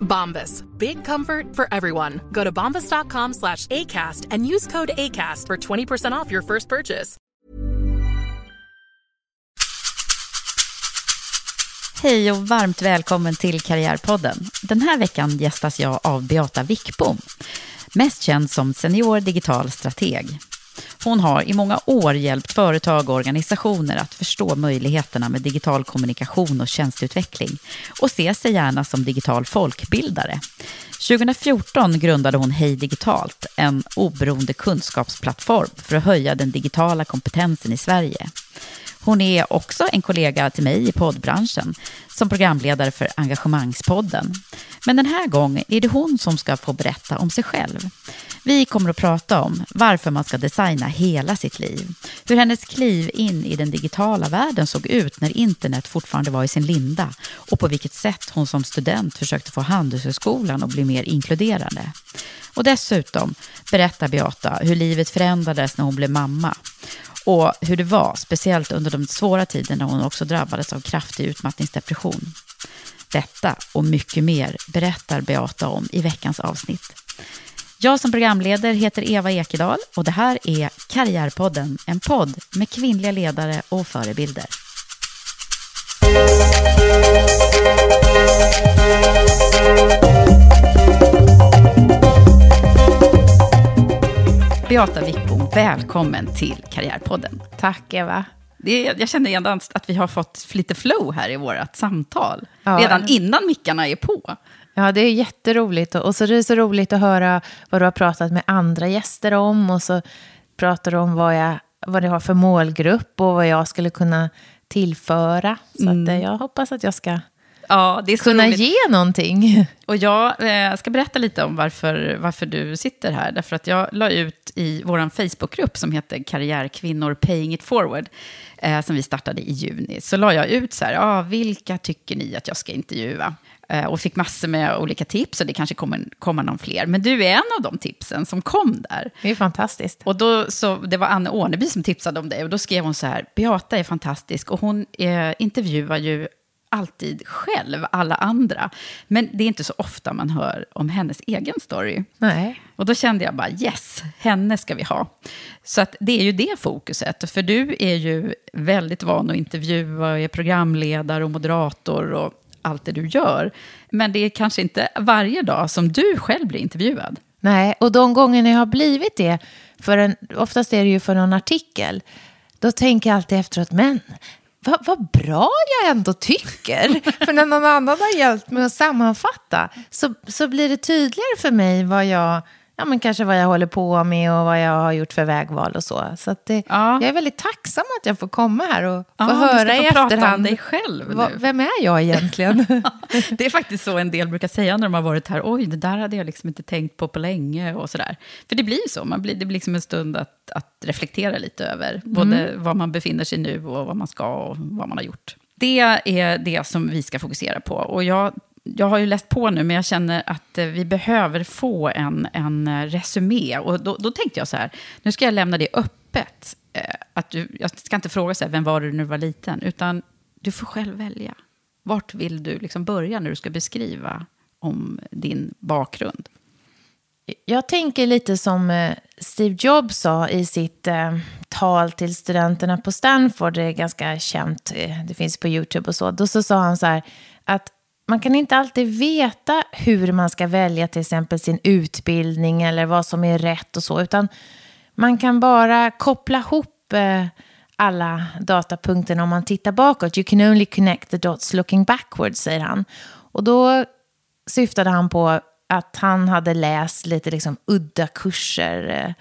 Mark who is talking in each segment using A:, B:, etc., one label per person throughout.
A: Bombas. Big comfort for everyone. Go to bombas.com slash ACAST and use code ACAST for 20% off your first purchase.
B: Hej och varmt välkommen till Karriärpodden. Den här veckan gästas jag av Beata Wickbom, mest känd som senior digital strateg. Hon har i många år hjälpt företag och organisationer att förstå möjligheterna med digital kommunikation och tjänsteutveckling och ser sig gärna som digital folkbildare. 2014 grundade hon Hej Digitalt, en oberoende kunskapsplattform för att höja den digitala kompetensen i Sverige. Hon är också en kollega till mig i poddbranschen som programledare för Engagemangspodden. Men den här gången är det hon som ska få berätta om sig själv. Vi kommer att prata om varför man ska designa hela sitt liv, hur hennes kliv in i den digitala världen såg ut när internet fortfarande var i sin linda och på vilket sätt hon som student försökte få Handelshögskolan att bli mer inkluderande. Och dessutom berättar Beata hur livet förändrades när hon blev mamma och hur det var, speciellt under de svåra tiderna hon också drabbades av kraftig utmattningsdepression. Detta och mycket mer berättar Beata om i veckans avsnitt. Jag som programledare heter Eva Ekedal och det här är Karriärpodden, en podd med kvinnliga ledare och förebilder. Beata Wickbom, välkommen till Karriärpodden.
C: Tack Eva.
B: Det jag känner redan att vi har fått lite flow här i vårt samtal.
C: Ja.
B: Redan innan mickarna är på.
C: Ja, det är jätteroligt. Och så är det så roligt att höra vad du har pratat med andra gäster om. Och så pratar du om vad, jag, vad du har för målgrupp och vad jag skulle kunna tillföra. Så att, eh, jag hoppas att jag ska
B: Ja, det är
C: kunna
B: roligt.
C: ge någonting.
B: Och jag eh, ska berätta lite om varför, varför du sitter här. Därför att jag la ut i vår Facebookgrupp som heter Karriärkvinnor Paying It Forward, eh, som vi startade i juni, så la jag ut så här, ah, vilka tycker ni att jag ska intervjua? Eh, och fick massor med olika tips och det kanske kommer komma någon fler. Men du är en av de tipsen som kom där.
C: Det är fantastiskt.
B: Och då, så, det var Anne Åneby som tipsade om det. Och då skrev hon så här, Beata är fantastisk och hon eh, intervjuar ju alltid själv alla andra. Men det är inte så ofta man hör om hennes egen story.
C: Nej.
B: Och då kände jag bara yes, henne ska vi ha. Så att det är ju det fokuset. För du är ju väldigt van att intervjua, är programledare och moderator och allt det du gör. Men det är kanske inte varje dag som du själv blir intervjuad.
C: Nej, och de gångerna jag har blivit det, för en, oftast är det ju för någon artikel, då tänker jag alltid efteråt, men vad, vad bra jag ändå tycker. för när någon annan har hjälpt mig att sammanfatta så, så blir det tydligare för mig vad jag, ja men kanske vad jag håller på med och vad jag har gjort för vägval och så. Så det,
B: Ja.
C: jag är väldigt tacksam att jag får komma här och få
B: Ja, du
C: höra i
B: få prata
C: efterhand.
B: om dig själv
C: vad- vem är jag egentligen?
B: Det är faktiskt så en del brukar säga när de har varit här. Oj, det där hade jag liksom inte tänkt på på länge och sådär. För det blir ju så. Man blir, det blir liksom en stund att, att reflektera lite över både var man befinner sig nu och vad man ska och vad man har gjort. Det är det som vi ska fokusera på. Och jag, jag har ju läst på nu, men jag känner att eh, vi behöver få en, en eh, resumé. Och då, då tänkte jag så här, nu ska jag lämna det öppet. Eh, att du, jag ska inte fråga så här, vem var du när du var liten, utan du får själv välja. Vart vill du liksom börja när du ska beskriva om din bakgrund?
C: Jag tänker lite som Steve Jobs sa i sitt tal till studenterna på Stanford. Det är ganska känt, det finns på YouTube och så. Då så sa han så här att man kan inte alltid veta hur man ska välja till exempel sin utbildning eller vad som är rätt och så. Utan man kan bara koppla ihop eh, alla datapunkterna om man tittar bakåt. You can only connect the dots looking backwards, säger han. Och då syftade han på att han hade läst lite liksom udda kurser eh,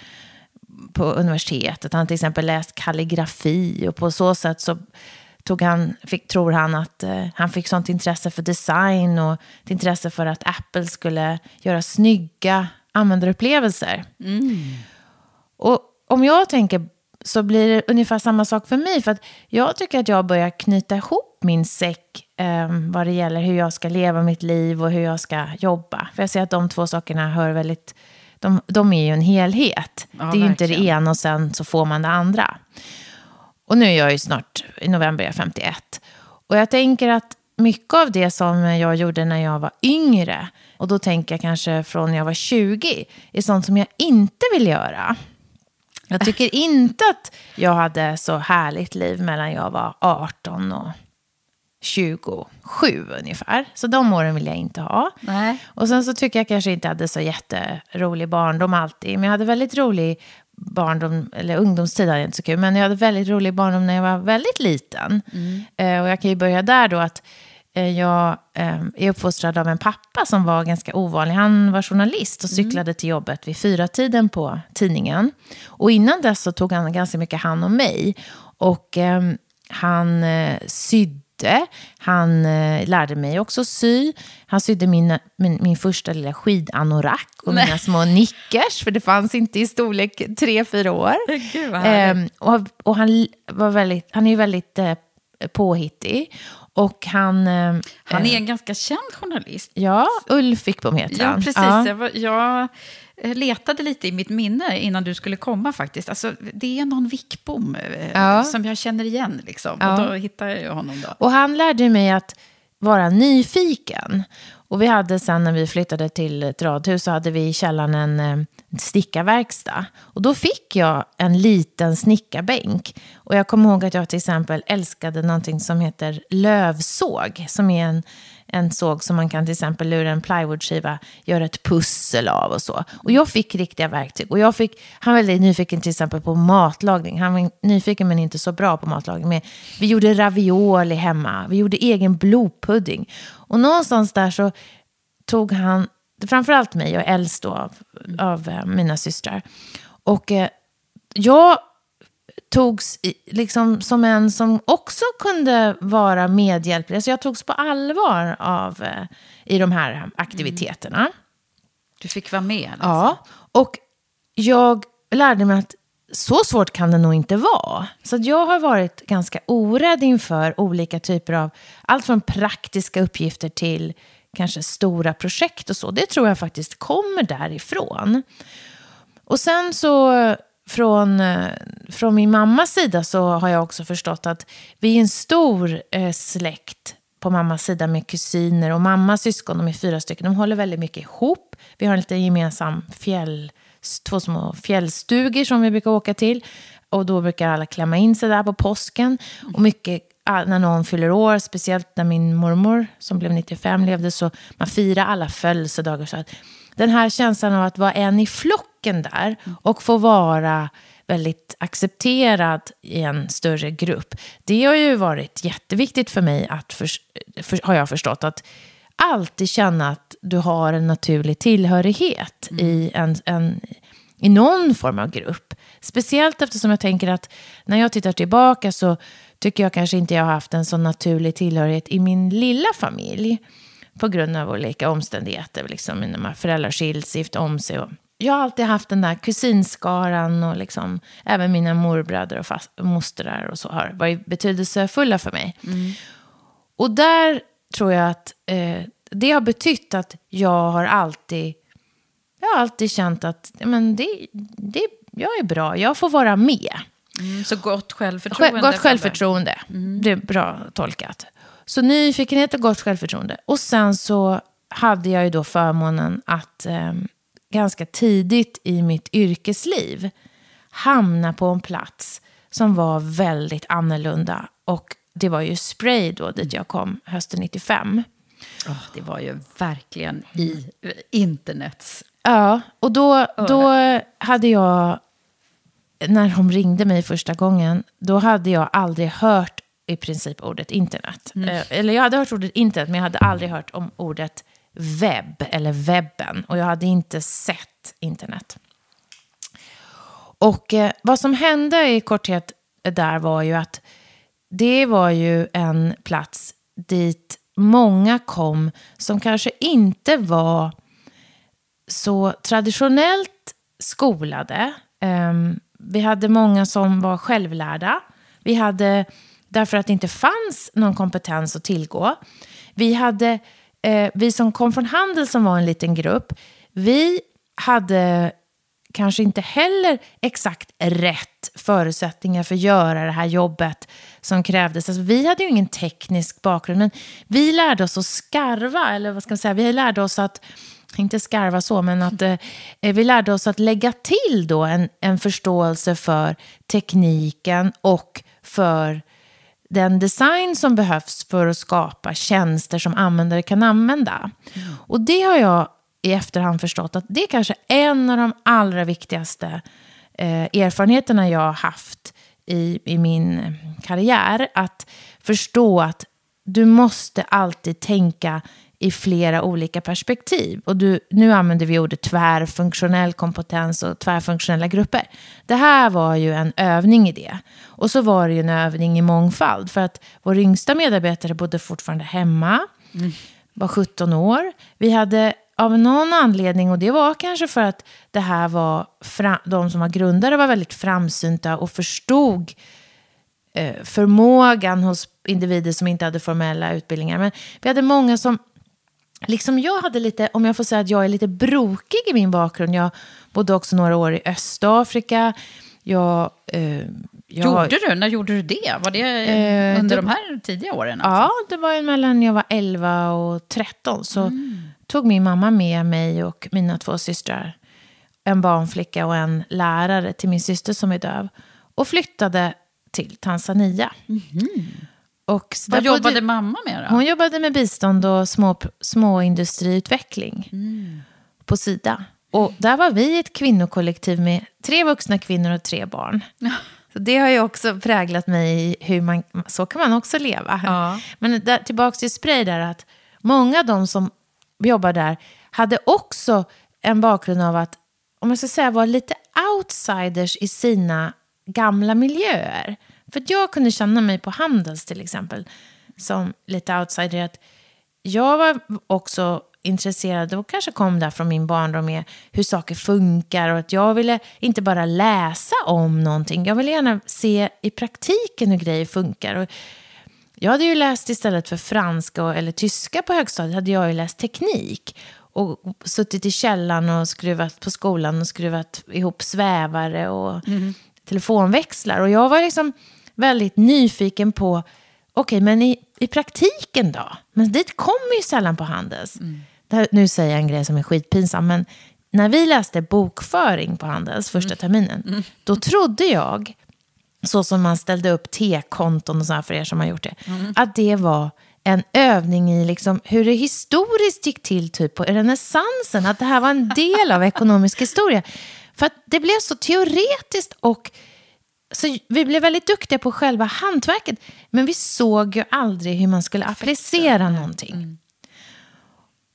C: på universitetet. Han till exempel läst kalligrafi och på så sätt så tog han, fick, tror han att eh, han fick sånt intresse för design och ett intresse för att Apple skulle göra snygga användarupplevelser. Mm. Och om jag tänker så blir det ungefär samma sak för mig. För att jag tycker att jag börjar knyta ihop min säck eh, vad det gäller hur jag ska leva mitt liv och hur jag ska jobba. För jag ser att de två sakerna hör väldigt... De, de är ju en helhet. Ja, det är verkligen. ju inte det ena och sen så får man det andra. Och nu är jag ju snart, i november är jag 51. Och jag tänker att mycket av det som jag gjorde när jag var yngre, och då tänker jag kanske från när jag var 20, är sånt som jag inte vill göra. Jag tycker inte att jag hade så härligt liv mellan jag var 18 och 27 ungefär. Så de åren vill jag inte ha.
B: Nej.
C: Och sen så tycker jag kanske inte hade så jätterolig barndom alltid. Men jag hade väldigt rolig barndom, eller ungdomstid hade jag inte så kul. Men jag hade väldigt rolig barndom när jag var väldigt liten. Mm. Eh, och jag kan ju börja där då att eh, jag eh, är uppfostrad av en pappa som var ganska ovanlig. Han var journalist och mm. cyklade mm. till jobbet vid fyra tiden på tidningen. Och innan dess så tog han ganska mycket hand om mig. Och eh, han eh, sydde sydde. Han eh, lärde mig också sy. Han sydde min, min, min första lilla skidanorak och Nej. mina små nickers, för det fanns inte i storlek tre fyra år.
B: Gud, eh,
C: och och han, var väldigt, han är ju väldigt eh, påhittig. Och han... Eh,
B: han är en ganska känd journalist.
C: Ja, Ulf Wickbom heter
B: han. Ja, precis. Ja. Jag, jag Eh, letade lite i mitt minne innan du skulle komma faktiskt. Alltså, det är någon Wickbom eh, ja. som jag känner igen. Liksom. Ja. Och då hittade jag honom. Då.
C: Och han lärde mig att vara nyfiken. Och vi hade sen när vi flyttade till ett radhus så hade vi i källaren en eh, snickarverkstad. Och då fick jag en liten snickarbänk. Och jag kommer ihåg att jag till exempel älskade någonting som heter lövsåg. Som är en, en såg som man kan till exempel ur en plywoodskiva göra ett pussel av och så. Och jag fick riktiga verktyg. Och jag fick, han var väldigt nyfiken till exempel på matlagning. Han var nyfiken men inte så bra på matlagning. Men vi gjorde ravioli hemma. Vi gjorde egen blodpudding. Och någonstans där så tog han, framförallt mig, och äldst då av, av eh, mina systrar. Och eh, jag togs liksom som en som också kunde vara medhjälplig. Alltså jag togs på allvar av, eh, i de här aktiviteterna. Mm.
B: Du fick vara med?
C: Liksom. Ja, och jag lärde mig att så svårt kan det nog inte vara. Så jag har varit ganska orädd inför olika typer av, allt från praktiska uppgifter till kanske stora projekt och så. Det tror jag faktiskt kommer därifrån. Och sen så från, eh, från min mammas sida så har jag också förstått att vi är en stor eh, släkt på mammas sida med kusiner och mammas syskon, de är fyra stycken. De håller väldigt mycket ihop. Vi har en liten gemensam fjäll, två små fjällstugor som vi brukar åka till. Och då brukar alla klämma in sig där på påsken. Och mycket när någon fyller år, speciellt när min mormor som blev 95 levde, så man firar alla födelsedagar. Så att den här känslan av att vara en i flocken där och få vara väldigt accepterad i en större grupp. Det har ju varit jätteviktigt för mig att, för, för, har jag förstått, att alltid känna att du har en naturlig tillhörighet mm. i, en, en, i någon form av grupp. Speciellt eftersom jag tänker att när jag tittar tillbaka så tycker jag kanske inte jag har haft en så naturlig tillhörighet i min lilla familj på grund av olika omständigheter. Liksom, mina föräldrar skiljs, gift om sig. Och jag har alltid haft den där kusinskaran och liksom, även mina morbröder och fast, mostrar och så har varit betydelsefulla för mig. Mm. Och där tror jag att eh, det har betytt att jag har alltid, jag har alltid känt att men det, det, jag är bra, jag får vara med.
B: Mm, så gott självförtroende.
C: Gott självförtroende. Mm. Det är bra tolkat. Så nyfikenhet och gott självförtroende. Och sen så hade jag ju då förmånen att eh, ganska tidigt i mitt yrkesliv hamna på en plats som var väldigt annorlunda. Och det var ju Spray då, dit jag kom hösten 95.
B: Oh, det var ju verkligen i internets...
C: Ja, och då, då hade jag, när de ringde mig första gången, då hade jag aldrig hört i princip ordet internet. Mm. Eh, eller jag hade hört ordet internet, men jag hade aldrig hört om ordet webb eller webben. Och jag hade inte sett internet. Och eh, vad som hände i korthet där var ju att det var ju en plats dit många kom som kanske inte var så traditionellt skolade. Um, vi hade många som var självlärda. Vi hade, därför att det inte fanns någon kompetens att tillgå. Vi hade, eh, vi som kom från handel som var en liten grupp, vi hade kanske inte heller exakt rätt förutsättningar för att göra det här jobbet som krävdes. Alltså, vi hade ju ingen teknisk bakgrund, men vi lärde oss att skarva, eller vad ska man säga, vi lärde oss att inte skarva så, men att eh, vi lärde oss att lägga till då en, en förståelse för tekniken och för den design som behövs för att skapa tjänster som användare kan använda. Mm. Och det har jag i efterhand förstått att det är kanske en av de allra viktigaste eh, erfarenheterna jag har haft i, i min karriär. Att förstå att du måste alltid tänka i flera olika perspektiv. Och du, nu använder vi ordet tvärfunktionell kompetens och tvärfunktionella grupper. Det här var ju en övning i det. Och så var det ju en övning i mångfald. För att vår yngsta medarbetare bodde fortfarande hemma, mm. var 17 år. Vi hade av någon anledning, och det var kanske för att det här var de som var grundare var väldigt framsynta och förstod eh, förmågan hos individer som inte hade formella utbildningar. Men vi hade många som, liksom jag hade lite, om jag får säga att jag är lite brokig i min bakgrund. Jag bodde också några år i Östafrika. Jag, eh, jag
B: gjorde du? När gjorde du det? Var det eh, under det, de här tidiga åren?
C: Alltså? Ja, det var mellan jag var 11 och 13. Så mm tog min mamma med mig och mina två systrar, en barnflicka och en lärare till min syster som är döv, och flyttade till Tanzania. Mm.
B: Och Vad jobbade bodde, mamma med då?
C: Hon jobbade med bistånd och små, småindustriutveckling mm. på Sida. Och där var vi ett kvinnokollektiv med tre vuxna kvinnor och tre barn. Så det har ju också präglat mig i hur man, så kan man också leva. Ja. Men där, tillbaka till spray där, att många av de som jobbar där, hade också en bakgrund av att, om jag ska säga, vara lite outsiders i sina gamla miljöer. För jag kunde känna mig på Handels till exempel, som lite outsider. Att jag var också intresserad och kanske kom där från min barndom med hur saker funkar och att jag ville inte bara läsa om någonting, jag ville gärna se i praktiken hur grejer funkar. Och jag hade ju läst istället för franska och, eller tyska på högstadiet, hade jag ju läst teknik. Och suttit i källaren och skruvat på skolan och skruvat ihop svävare och mm. telefonväxlar. Och jag var liksom väldigt nyfiken på, okej, okay, men i, i praktiken då? Men dit kommer ju sällan på Handels. Mm. Här, nu säger jag en grej som är skitpinsam, men när vi läste bokföring på Handels första mm. terminen, mm. då trodde jag så som man ställde upp T-konton och så här för er som har gjort det, mm. att det var en övning i liksom hur det historiskt gick till typ på renässansen, att det här var en del av ekonomisk historia. För att det blev så teoretiskt och så vi blev väldigt duktiga på själva hantverket, men vi såg ju aldrig hur man skulle applicera någonting. Mm.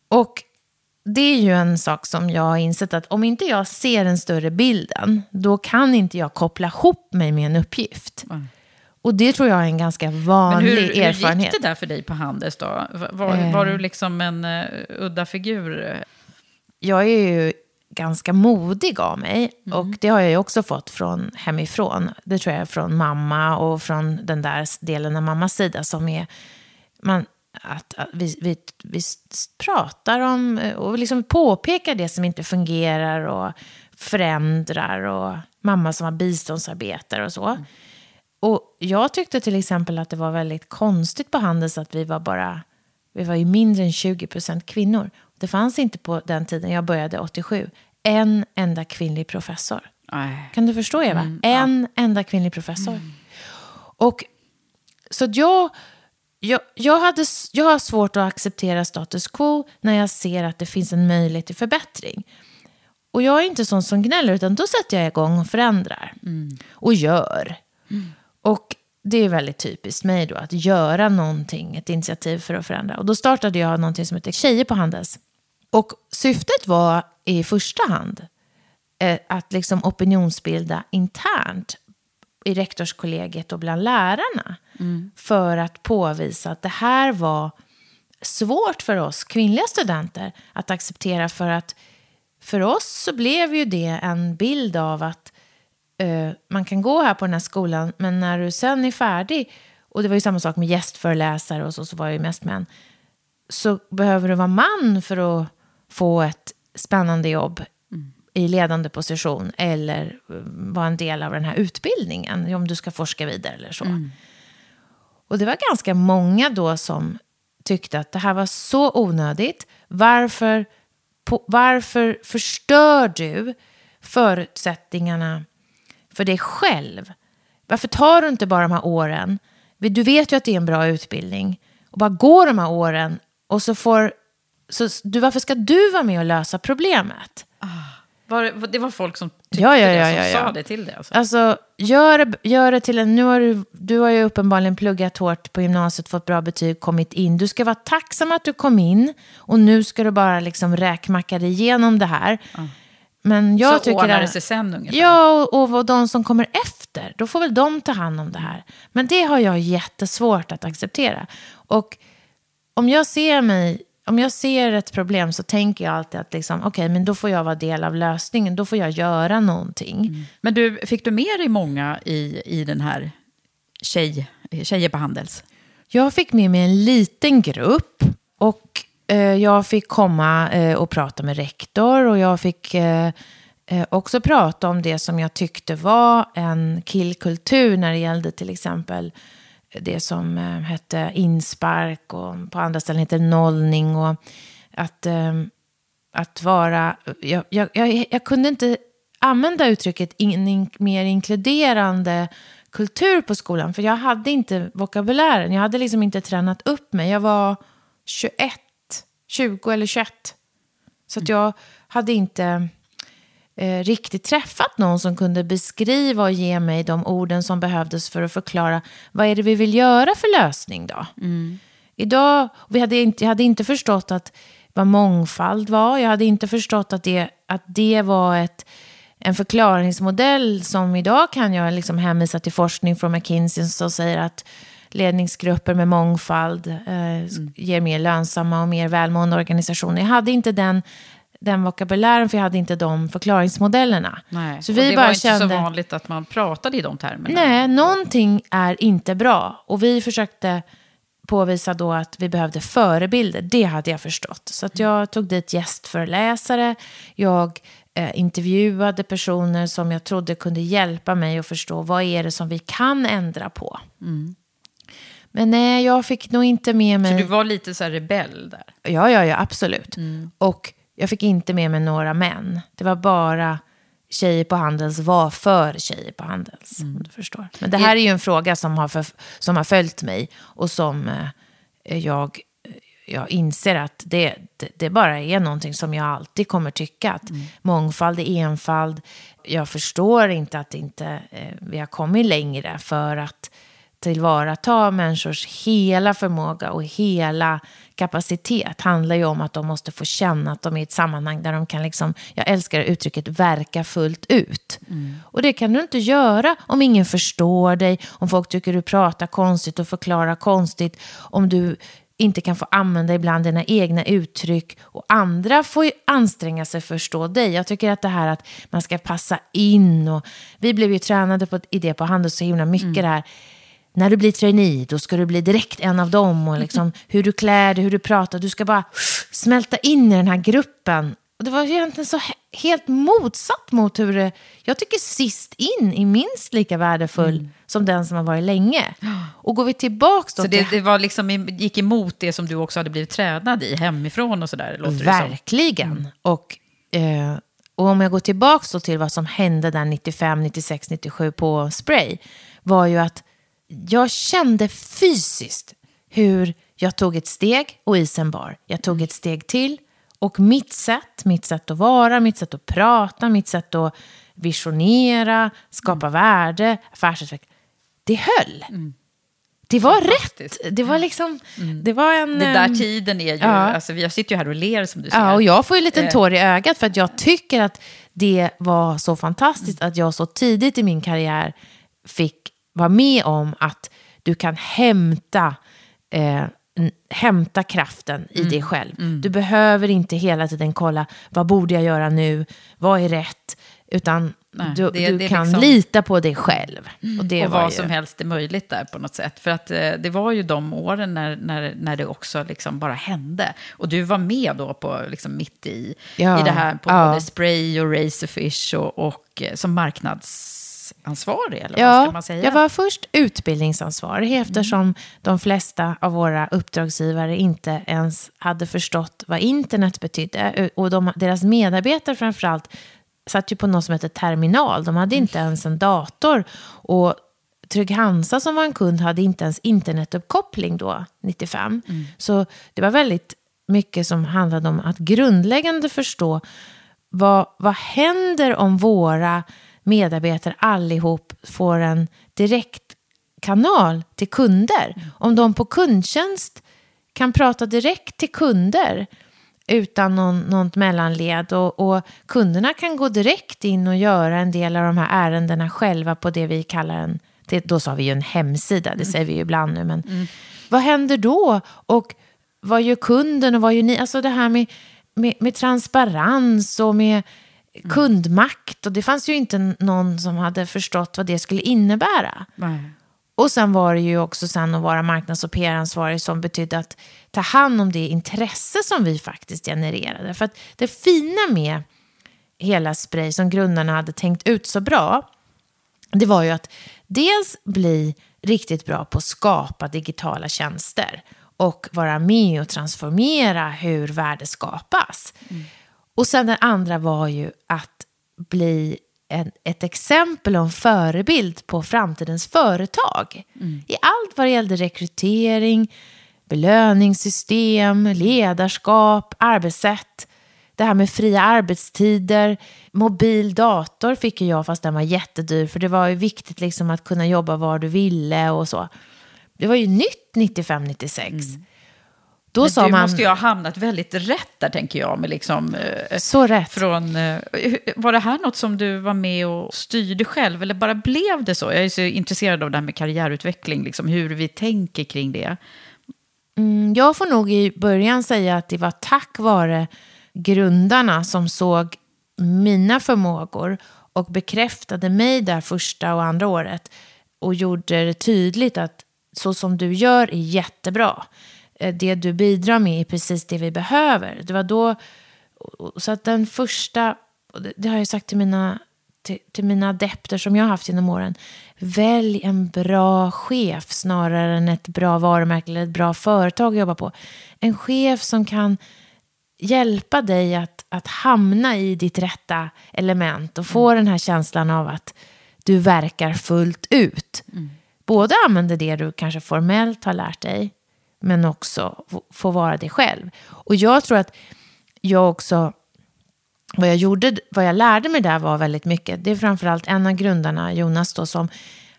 C: Och det är ju en sak som jag har insett att om inte jag ser den större bilden, då kan inte jag koppla ihop mig med en uppgift. Mm. Och det tror jag är en ganska vanlig
B: hur,
C: erfarenhet.
B: Hur gick det där för dig på Handels då? Var, eh. var du liksom en uh, udda figur?
C: Jag är ju ganska modig av mig. Mm. Och det har jag ju också fått från hemifrån. Det tror jag är från mamma och från den där delen av mammas sida som är... Man, att, att vi, vi, vi pratar om och liksom påpekar det som inte fungerar och förändrar. Och mamma som var biståndsarbetare och så. Och jag tyckte till exempel att det var väldigt konstigt på Handels att vi var bara, vi var ju mindre än 20 procent kvinnor. Det fanns inte på den tiden, jag började 87, en enda kvinnlig professor.
B: Nej.
C: Kan du förstå Eva? en enda kvinnlig professor. Och så jag, jag, jag, hade, jag har svårt att acceptera status quo när jag ser att det finns en möjlighet till förbättring. Och jag är inte sån som gnäller, utan då sätter jag igång och förändrar. Och gör. Och det är väldigt typiskt mig då, att göra någonting, ett initiativ för att förändra. Och då startade jag någonting som heter Tjejer på Handels. Och syftet var i första hand eh, att liksom opinionsbilda internt i rektorskollegiet och bland lärarna. För att påvisa att det här var svårt för oss kvinnliga studenter att acceptera. För att för oss så blev ju det en bild av att eh, man kan gå här på den här skolan, men när du sen är färdig, och det var ju samma sak med gästföreläsare och så, så var jag ju mest män, så behöver du vara man för att få ett spännande jobb i ledande position eller eh, vara en del av den här utbildningen, om du ska forska vidare eller så. Och det var ganska många då som tyckte att det här var så onödigt. Varför, på, varför förstör du förutsättningarna för dig själv? Varför tar du inte bara de här åren? Du vet ju att det är en bra utbildning. Och bara gå de här åren och så får... Så, du, varför ska du vara med och lösa problemet?
B: Var, det var folk som tyckte
C: Ja, ja,
B: det,
C: ja,
B: som
C: ja,
B: sa det till dig? Alltså.
C: Alltså, gör, det- gör det till en... Nu har du, du har ju uppenbarligen pluggat hårt på gymnasiet, fått bra betyg, kommit in. Du ska vara tacksam att du kom in och nu ska du bara liksom räkmacka dig igenom det här. Men jag
B: så
C: tycker
B: ordnar det sig sen ungefär?
C: Ja, och, och de som kommer efter, då får väl de ta hand om det här. Men det har jag jättesvårt att acceptera. Och om jag ser mig, om jag ser ett problem så tänker jag alltid att liksom, okej, men då får jag vara del av lösningen, då får jag göra någonting.
B: Men du, fick du med dig många i, i den här tjej, Tjejer på Handels?
C: Jag fick med mig en liten grupp och Eh, jag fick komma eh, och prata med rektor och jag fick eh, också prata om det som jag tyckte var en killkultur när det gällde till exempel det som hette inspark och på andra ställen heter nollning och att, att vara... Jag, jag, jag, jag kunde inte använda uttrycket in, in, mer inkluderande kultur på skolan. För jag hade inte vokabulären. Jag hade liksom inte tränat upp mig. Jag var 21, 20 eller 21. Så att jag hade inte eh, riktigt träffat någon som kunde beskriva och ge mig de orden som behövdes för att förklara vad är det vi vill göra för lösning då. Idag, vi hade inte, jag hade inte förstått att vad mångfald var. Jag hade inte förstått att det, att det var ett, en förklaringsmodell som idag kan jag liksom hänvisa till forskning från McKinsey som säger att ledningsgrupper med mångfald eh, ger mer lönsamma och mer välmående organisationer. Jag hade inte den, den vokabulären för jag hade inte de förklaringsmodellerna.
B: Nej.
C: Så
B: och
C: vi
B: det
C: bara
B: var inte
C: kände...
B: så vanligt att man pratade i de termerna.
C: Nej, någonting är inte bra. Och vi försökte påvisa då att vi behövde förebilder. Det hade jag förstått. Så att jag tog dit gästföreläsare. Jag eh, intervjuade personer som jag trodde kunde hjälpa mig att förstå vad är det som vi kan ändra på. Men nej, jag fick nog inte med mig...
B: Så du var lite så här rebell där?
C: Ja, ja, ja, absolut. Och jag fick inte med mig några män. Det var bara tjejer på Handels var för tjejer på Handels. Om du förstår. Men det här är ju en fråga som har, för, som har följt mig och som eh, jag, jag inser att det, det, det bara är någonting som jag alltid kommer tycka. Att Mångfald är enfald. Jag förstår inte att inte eh, vi har kommit längre för att tillvarata människors hela förmåga och hela kapacitet handlar ju om att de måste få känna att de är i ett sammanhang där de kan, liksom, jag älskar uttrycket, verka fullt ut. Och det kan du inte göra om ingen förstår dig, om folk tycker du pratar konstigt och förklarar konstigt, om du inte kan få använda ibland dina egna uttryck och andra får anstränga sig för att förstå dig. Jag tycker att det här att man ska passa in och vi blev ju tränade på, i det på Handels så himla mycket det här när du blir trainee, då ska du bli direkt en av dem. Och liksom, hur du klär dig, hur du pratar. Du ska bara smälta in i den här gruppen. Och det var egentligen så helt motsatt mot hur det... Jag tycker sist in är minst lika värdefull
B: Mm.
C: som den som har varit länge. Och går vi tillbaka då
B: Så det,
C: till...
B: det var liksom, gick emot det som du också hade blivit tränad i hemifrån och sådär.
C: Verkligen. Och, eh, och om jag går tillbaka då till vad som hände där 95, 96, 97 på Spray. Var ju att jag kände fysiskt hur jag tog ett steg och isen bar. Jag tog ett steg till och mitt sätt, mitt sätt att vara, mitt sätt att prata, mitt sätt att visionera, skapa värde, affärsutveckling. Det höll. Det var rätt. Det var liksom, det var en...
B: Det där
C: ehm,
B: tiden är ju,
C: ja.
B: alltså jag sitter ju här och ler som du ser.
C: Ja, och jag får ju en liten
B: Eh.
C: tår i ögat för att jag tycker att det var så fantastiskt att jag så tidigt i min karriär fick vara med om att du kan hämta, eh, hämta kraften i dig själv. Du behöver inte hela tiden kolla, vad borde jag göra nu, vad är rätt, utan
B: Nej,
C: du,
B: det-
C: du
B: det
C: kan
B: liksom-
C: lita på dig själv. Och, det
B: och vad
C: ju,
B: som helst är möjligt där på något sätt. För att eh, det var ju de åren när, när, när det också liksom bara hände. Och du var med då på, liksom mitt i,
C: Ja,
B: i det här på
C: ja.
B: både Spray och Razorfish och, och eh, som marknadsansvarig, eller vad
C: Ja,
B: ska man säga?
C: jag var först utbildningsansvarig eftersom de flesta av våra uppdragsgivare inte ens hade förstått vad internet betydde. Och de, deras medarbetare framförallt satt ju på något som heter terminal. De hade inte ens en dator. Och Trygg-Hansa som var en kund hade inte ens internetuppkoppling då, 95. Så det var väldigt mycket som handlade om att grundläggande förstå vad, vad händer om våra medarbetare allihop får en direktkanal till kunder? Om de på kundtjänst kan prata direkt till kunder utan någon, något mellanled och, och kunderna kan gå direkt in och göra en del av de här ärendena själva på det vi kallar en, det, då sa vi ju en hemsida, det säger vi ju ibland nu, men vad händer då? Och vad gör kunden och vad gör ni? Alltså det här med, med, med transparens och med kundmakt. Och det fanns ju inte någon som hade förstått vad det skulle innebära.
B: Nej.
C: Och sen var det ju också sen att vara marknads och PR-ansvarig som betydde att ta hand om det intresse som vi faktiskt genererade. För att det fina med hela Spray som grundarna hade tänkt ut så bra, det var ju att dels bli riktigt bra på att skapa digitala tjänster och vara med och transformera hur värde skapas. Och sen den andra var ju att bli en, ett exempel och en förebild på framtidens företag. I allt vad det gällde rekrytering, belöningssystem, ledarskap, arbetssätt. Det här med fria arbetstider, mobil dator fick ju jag fast den var jättedyr för det var ju viktigt liksom att kunna jobba var du ville och så. Det var ju nytt 95-96. Då
B: Men du måste ju ha hamnat väldigt rätt där, tänker jag. Med liksom, eh,
C: Så rätt.
B: Från, eh, var det här något som du var med och styrde själv, eller bara blev det så? Jag är så intresserad av det här med karriärutveckling, liksom, hur vi tänker kring det.
C: Mm, Jag får nog i början säga att det var tack vare grundarna som såg mina förmågor och bekräftade mig där första och andra året och gjorde det tydligt att så som du gör är jättebra. Eh, Det du bidrar med är precis det vi behöver. Det var då, så att den första, det, har jag sagt till mina, till, till mina adepter som jag har haft genom åren, välj en bra chef snarare än ett bra varumärke eller ett bra företag att jobba på. En chef som kan hjälpa dig att, att hamna i ditt rätta element och få den här känslan av att du verkar fullt ut. Både använder det du kanske formellt har lärt dig, men också få, vara dig själv. Och jag tror att jag också, vad jag gjorde, vad jag lärde mig där var väldigt mycket. Det är framförallt en av grundarna, Jonas då, som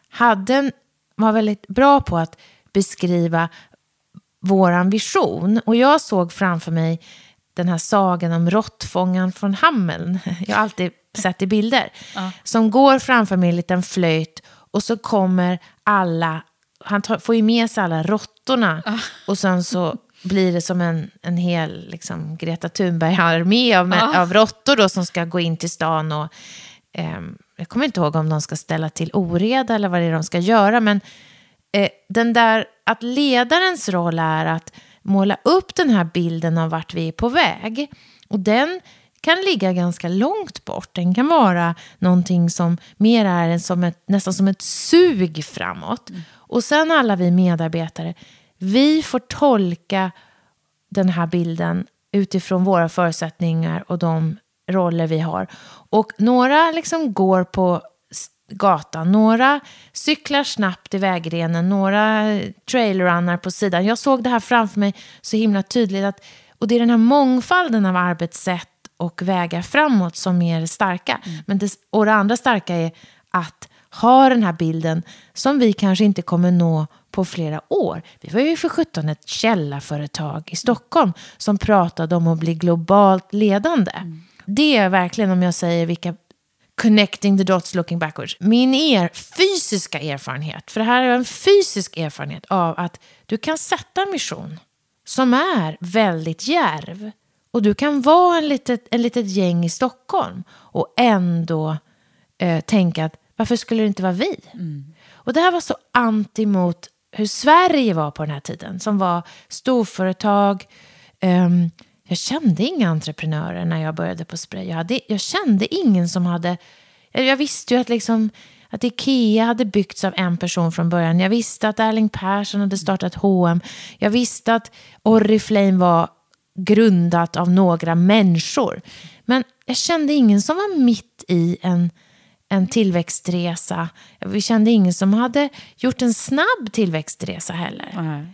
C: hade en, var väldigt bra på att beskriva våran vision. Och jag såg framför mig den här sagan om råttfångaren från Hameln. Jag har alltid sett i bilder. Som går framför mig en liten flöjt och så kommer alla, han tar, får ju med sig alla råttorna och sen så blir det som en, en hel liksom, Greta Thunberg-armé av, av råttor då som ska gå in till stan och ehm, jag kommer inte ihåg om de ska ställa till oreda eller vad det är de ska göra, men eh, den där att ledarens roll är att måla upp den här bilden av vart vi är på väg. Och den kan ligga ganska långt bort. Den kan vara någonting som mer är som ett, nästan som ett sug framåt. Och sen alla vi medarbetare, vi får tolka den här bilden utifrån våra förutsättningar och de roller vi har. Och några liksom går på gatan, några cyklar snabbt i vägrenen, några trailrunnar på sidan. Jag såg det här framför mig så himla tydligt. Att, och det är den här mångfalden av arbetssätt och vägar framåt som är det starka. Men det, och det andra starka är att ha den här bilden som vi kanske inte kommer nå på flera år. Vi var ju för 17 ett källarföretag i Stockholm som pratade om att bli globalt ledande. Det är verkligen, om jag säger vilka connecting the dots looking backwards. Min er, fysiska erfarenhet, för det här är en fysisk erfarenhet av att du kan sätta en mission som är väldigt djärv. Och du kan vara en litet, en litet gäng i Stockholm och ändå eh, tänka att varför skulle det inte vara vi? Och det här var så anti mot hur Sverige var på den här tiden, som var storföretag. ehm, jag kände inga entreprenörer när jag började på Spray. Jag, hade, jag kände ingen som hade... Jag, jag visste ju att, liksom, att Ikea hade byggts av en person från början. Jag visste att Erling Persson hade startat H&M. Jag visste att Oriflame var grundat av några människor. Men jag kände ingen som var mitt i en, en tillväxtresa. Vi kände ingen som hade gjort en snabb tillväxtresa heller.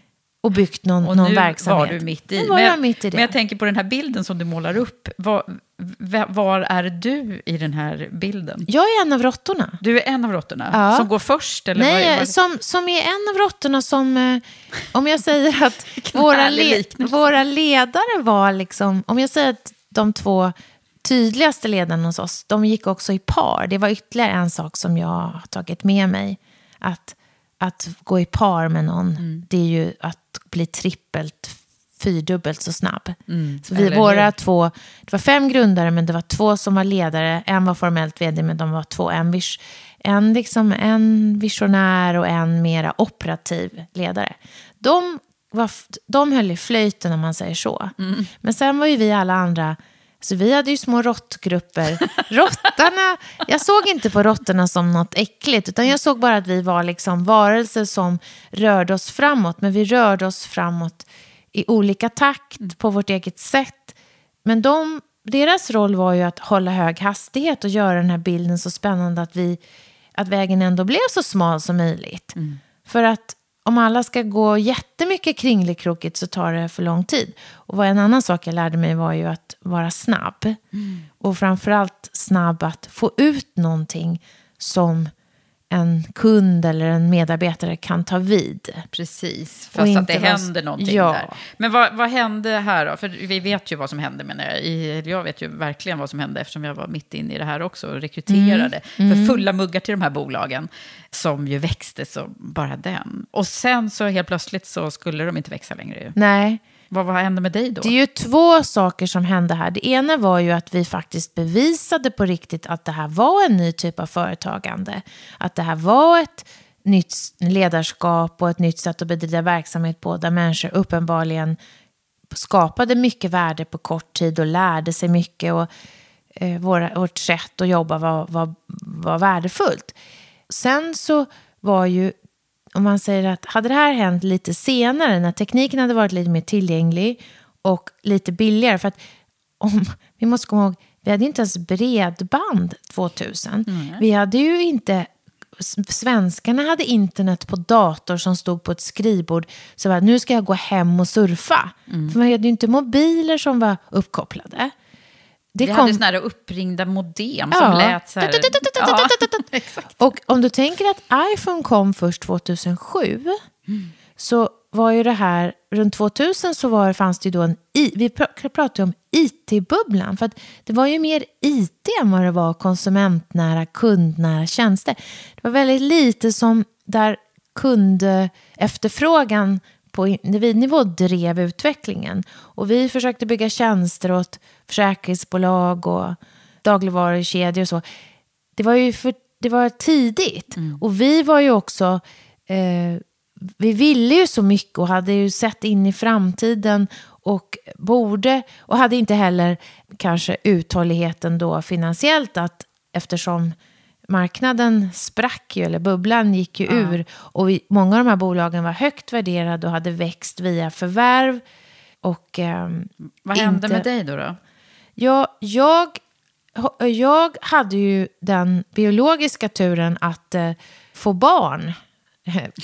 C: Och byggt någon,
B: Och
C: någon verksamhet.
B: var du mitt i.
C: Nu var
B: men,
C: jag mitt i det.
B: men jag tänker på den här bilden som du målar upp. Var, var är du i den här bilden?
C: Jag är en av råttorna.
B: Du är en av råttorna
C: Ja.
B: som går först? Eller vad,
C: Nej,
B: vad,
C: som, som är en av råttorna som, eh, om jag säger att våra, le, våra ledare var liksom, om jag säger att de två tydligaste ledarna hos oss, de gick också i par. Det var ytterligare en sak som jag har tagit med mig. Att, att gå i par med någon,
B: Mm.
C: det är ju att bli trippelt, fyrdubbelt så snabb. så vi,
B: Mm. eller
C: våra
B: hur?
C: två, det var fem grundare men det var två som var ledare. En var formellt vd men de var två. En, vis, en, liksom, en visionär och en mera operativ ledare. De, var, de höll i flöjten om man säger så. Men sen var ju vi alla andra så vi hade ju små råttgrupper. Råttarna, jag såg inte på råttorna som något äckligt, utan jag såg bara att vi var liksom varelser som rörde oss framåt. Men vi rörde oss framåt i olika takt, på vårt eget sätt. Men de, deras roll var ju att hålla hög hastighet och göra den här bilden så spännande att, vi, att vägen ändå blev så smal som möjligt. För att om alla ska gå jättemycket kringelikrokigt så tar det för lång tid. Och vad en annan sak jag lärde mig var ju att vara snabb. Och framförallt snabb att få ut någonting som en kund eller en medarbetare kan ta vid.
B: Precis, fast att det händer någonting
C: Ja.
B: där. Men vad, vad hände här då? För vi vet ju vad som hände menar jag. I, jag vet ju verkligen vad som hände eftersom jag var mitt inne i det här också och rekryterade
C: Mm.
B: för fulla muggar till de här bolagen som ju växte som bara den. Och sen så helt plötsligt så skulle de inte växa längre ju.
C: Nej,
B: vad, vad hände med dig då?
C: Det är ju två saker som hände här. Det ena var ju att vi faktiskt bevisade på riktigt att det här var en ny typ av företagande. Att det här var ett nytt ledarskap och ett nytt sätt att bedriva verksamhet på där människor uppenbarligen skapade mycket värde på kort tid och lärde sig mycket. Och eh, våra, vårt sätt att jobba var, var, var värdefullt. Sen så var ju om man säger att hade det här hänt lite senare, när tekniken hade varit lite mer tillgänglig och lite billigare, för att om, vi måste komma ihåg, vi hade inte ens bredband 2000. Vi hade ju inte, svenskarna hade internet på dator som stod på ett skrivbord, så var, nu ska jag gå hem och surfa. För man hade ju inte mobiler som var uppkopplade. Det
B: vi hade såna här uppringda modem som
C: Ja.
B: lät så här. Ja.
C: Och om du tänker att iPhone kom först 2007 så var ju det här, runt 2000 så var, fanns det ju då en, i, vi pr- pratar ju om IT-bubblan, för att det var ju mer IT än vad det var konsumentnära, kundnära tjänster. Det var väldigt lite som där kundefterfrågan på individnivå drev utvecklingen. Och vi försökte bygga tjänster åt försäkringsbolag och dagligvarukedjor och så. Det var ju för, det var tidigt. Och vi var ju också... Eh, vi ville ju så mycket och hade ju sett in i framtiden Och borde, och hade inte heller kanske uthålligheten då finansiellt att eftersom marknaden sprack ju, eller bubblan gick ju ur. Och vi, många av de här bolagen var högt värderade och hade växt via förvärv. Och, ehm,
B: Vad hände
C: inte-
B: med dig då? då?
C: Ja, jag, jag hade ju den biologiska turen att eh, få barn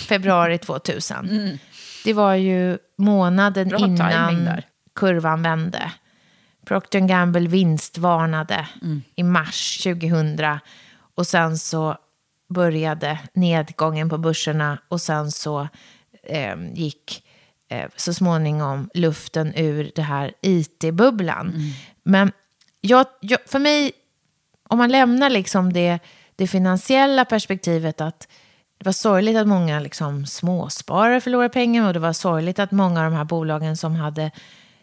C: februari 2000. Det var ju månaden
B: Bra
C: innan kurvan vände. Procter Gamble vinstvarnade i mars 2000. Och sen så började nedgången på börserna och sen så eh, gick eh, så småningom luften ur det här IT-bubblan. Men jag, jag, för mig, om man lämnar liksom det, det finansiella perspektivet att det var sorgligt att många liksom småsparare förlorade pengar och det var sorgligt att många av de här bolagen som hade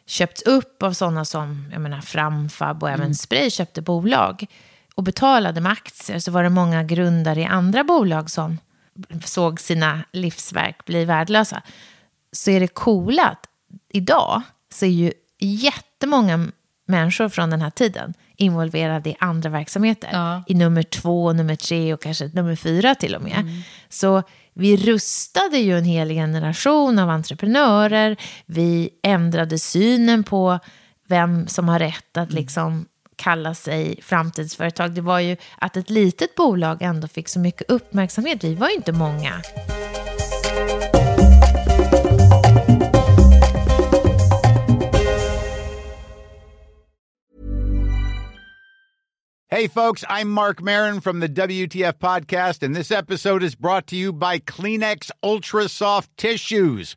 C: köpts upp av sådana som jag menar, Framfab och även Spray köpte bolag och betalade med aktier så var det många grundare i andra bolag som såg sina livsverk bli värdelösa. Så är det coola att idag så är ju jättemånga människor från den här tiden involverade i andra verksamheter.
B: Ja.
C: I nummer två, nummer tre och kanske nummer fyra till och med. Så vi rustade ju en hel generation av entreprenörer. Vi ändrade synen på vem som har rätt att liksom kalla sig framtidsföretag. Det var ju att ett litet bolag ändå fick så mycket uppmärksamhet. Vi var ju inte många.
D: Hey, folks, I'm Mark Marin from the WTF Podcast, and this episode is brought to you by Kleenex Ultra Soft Tissues,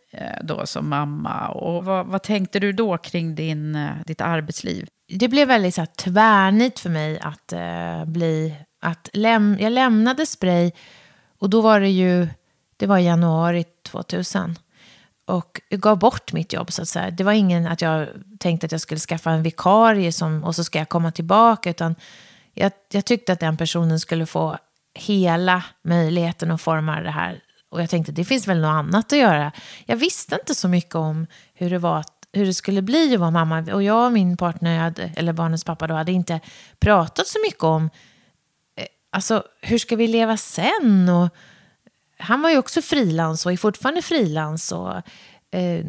B: Eh, då som mamma. Och vad, vad tänkte du då kring din, eh, ditt arbetsliv?
C: det blev väldigt så här, tvärnit för mig att eh, bli... Att läm, jag lämnade Spray och då var det ju... Det var januari 2000. Och jag gav bort mitt jobb så att säga. Det var ingen att jag tänkte att jag skulle skaffa en vikarie som, och så ska jag komma tillbaka. Utan jag, jag tyckte att den personen skulle få hela möjligheten att forma det här och jag tänkte det finns väl något annat att göra. Jag visste inte så mycket om hur det var hur det skulle bli att vara mamma. Och jag och min partner, hade, eller barnens pappa då, hade inte pratat så mycket om eh, alltså, hur ska vi leva sen. Och, han var ju också frilans och är fortfarande frilans. Och, eh,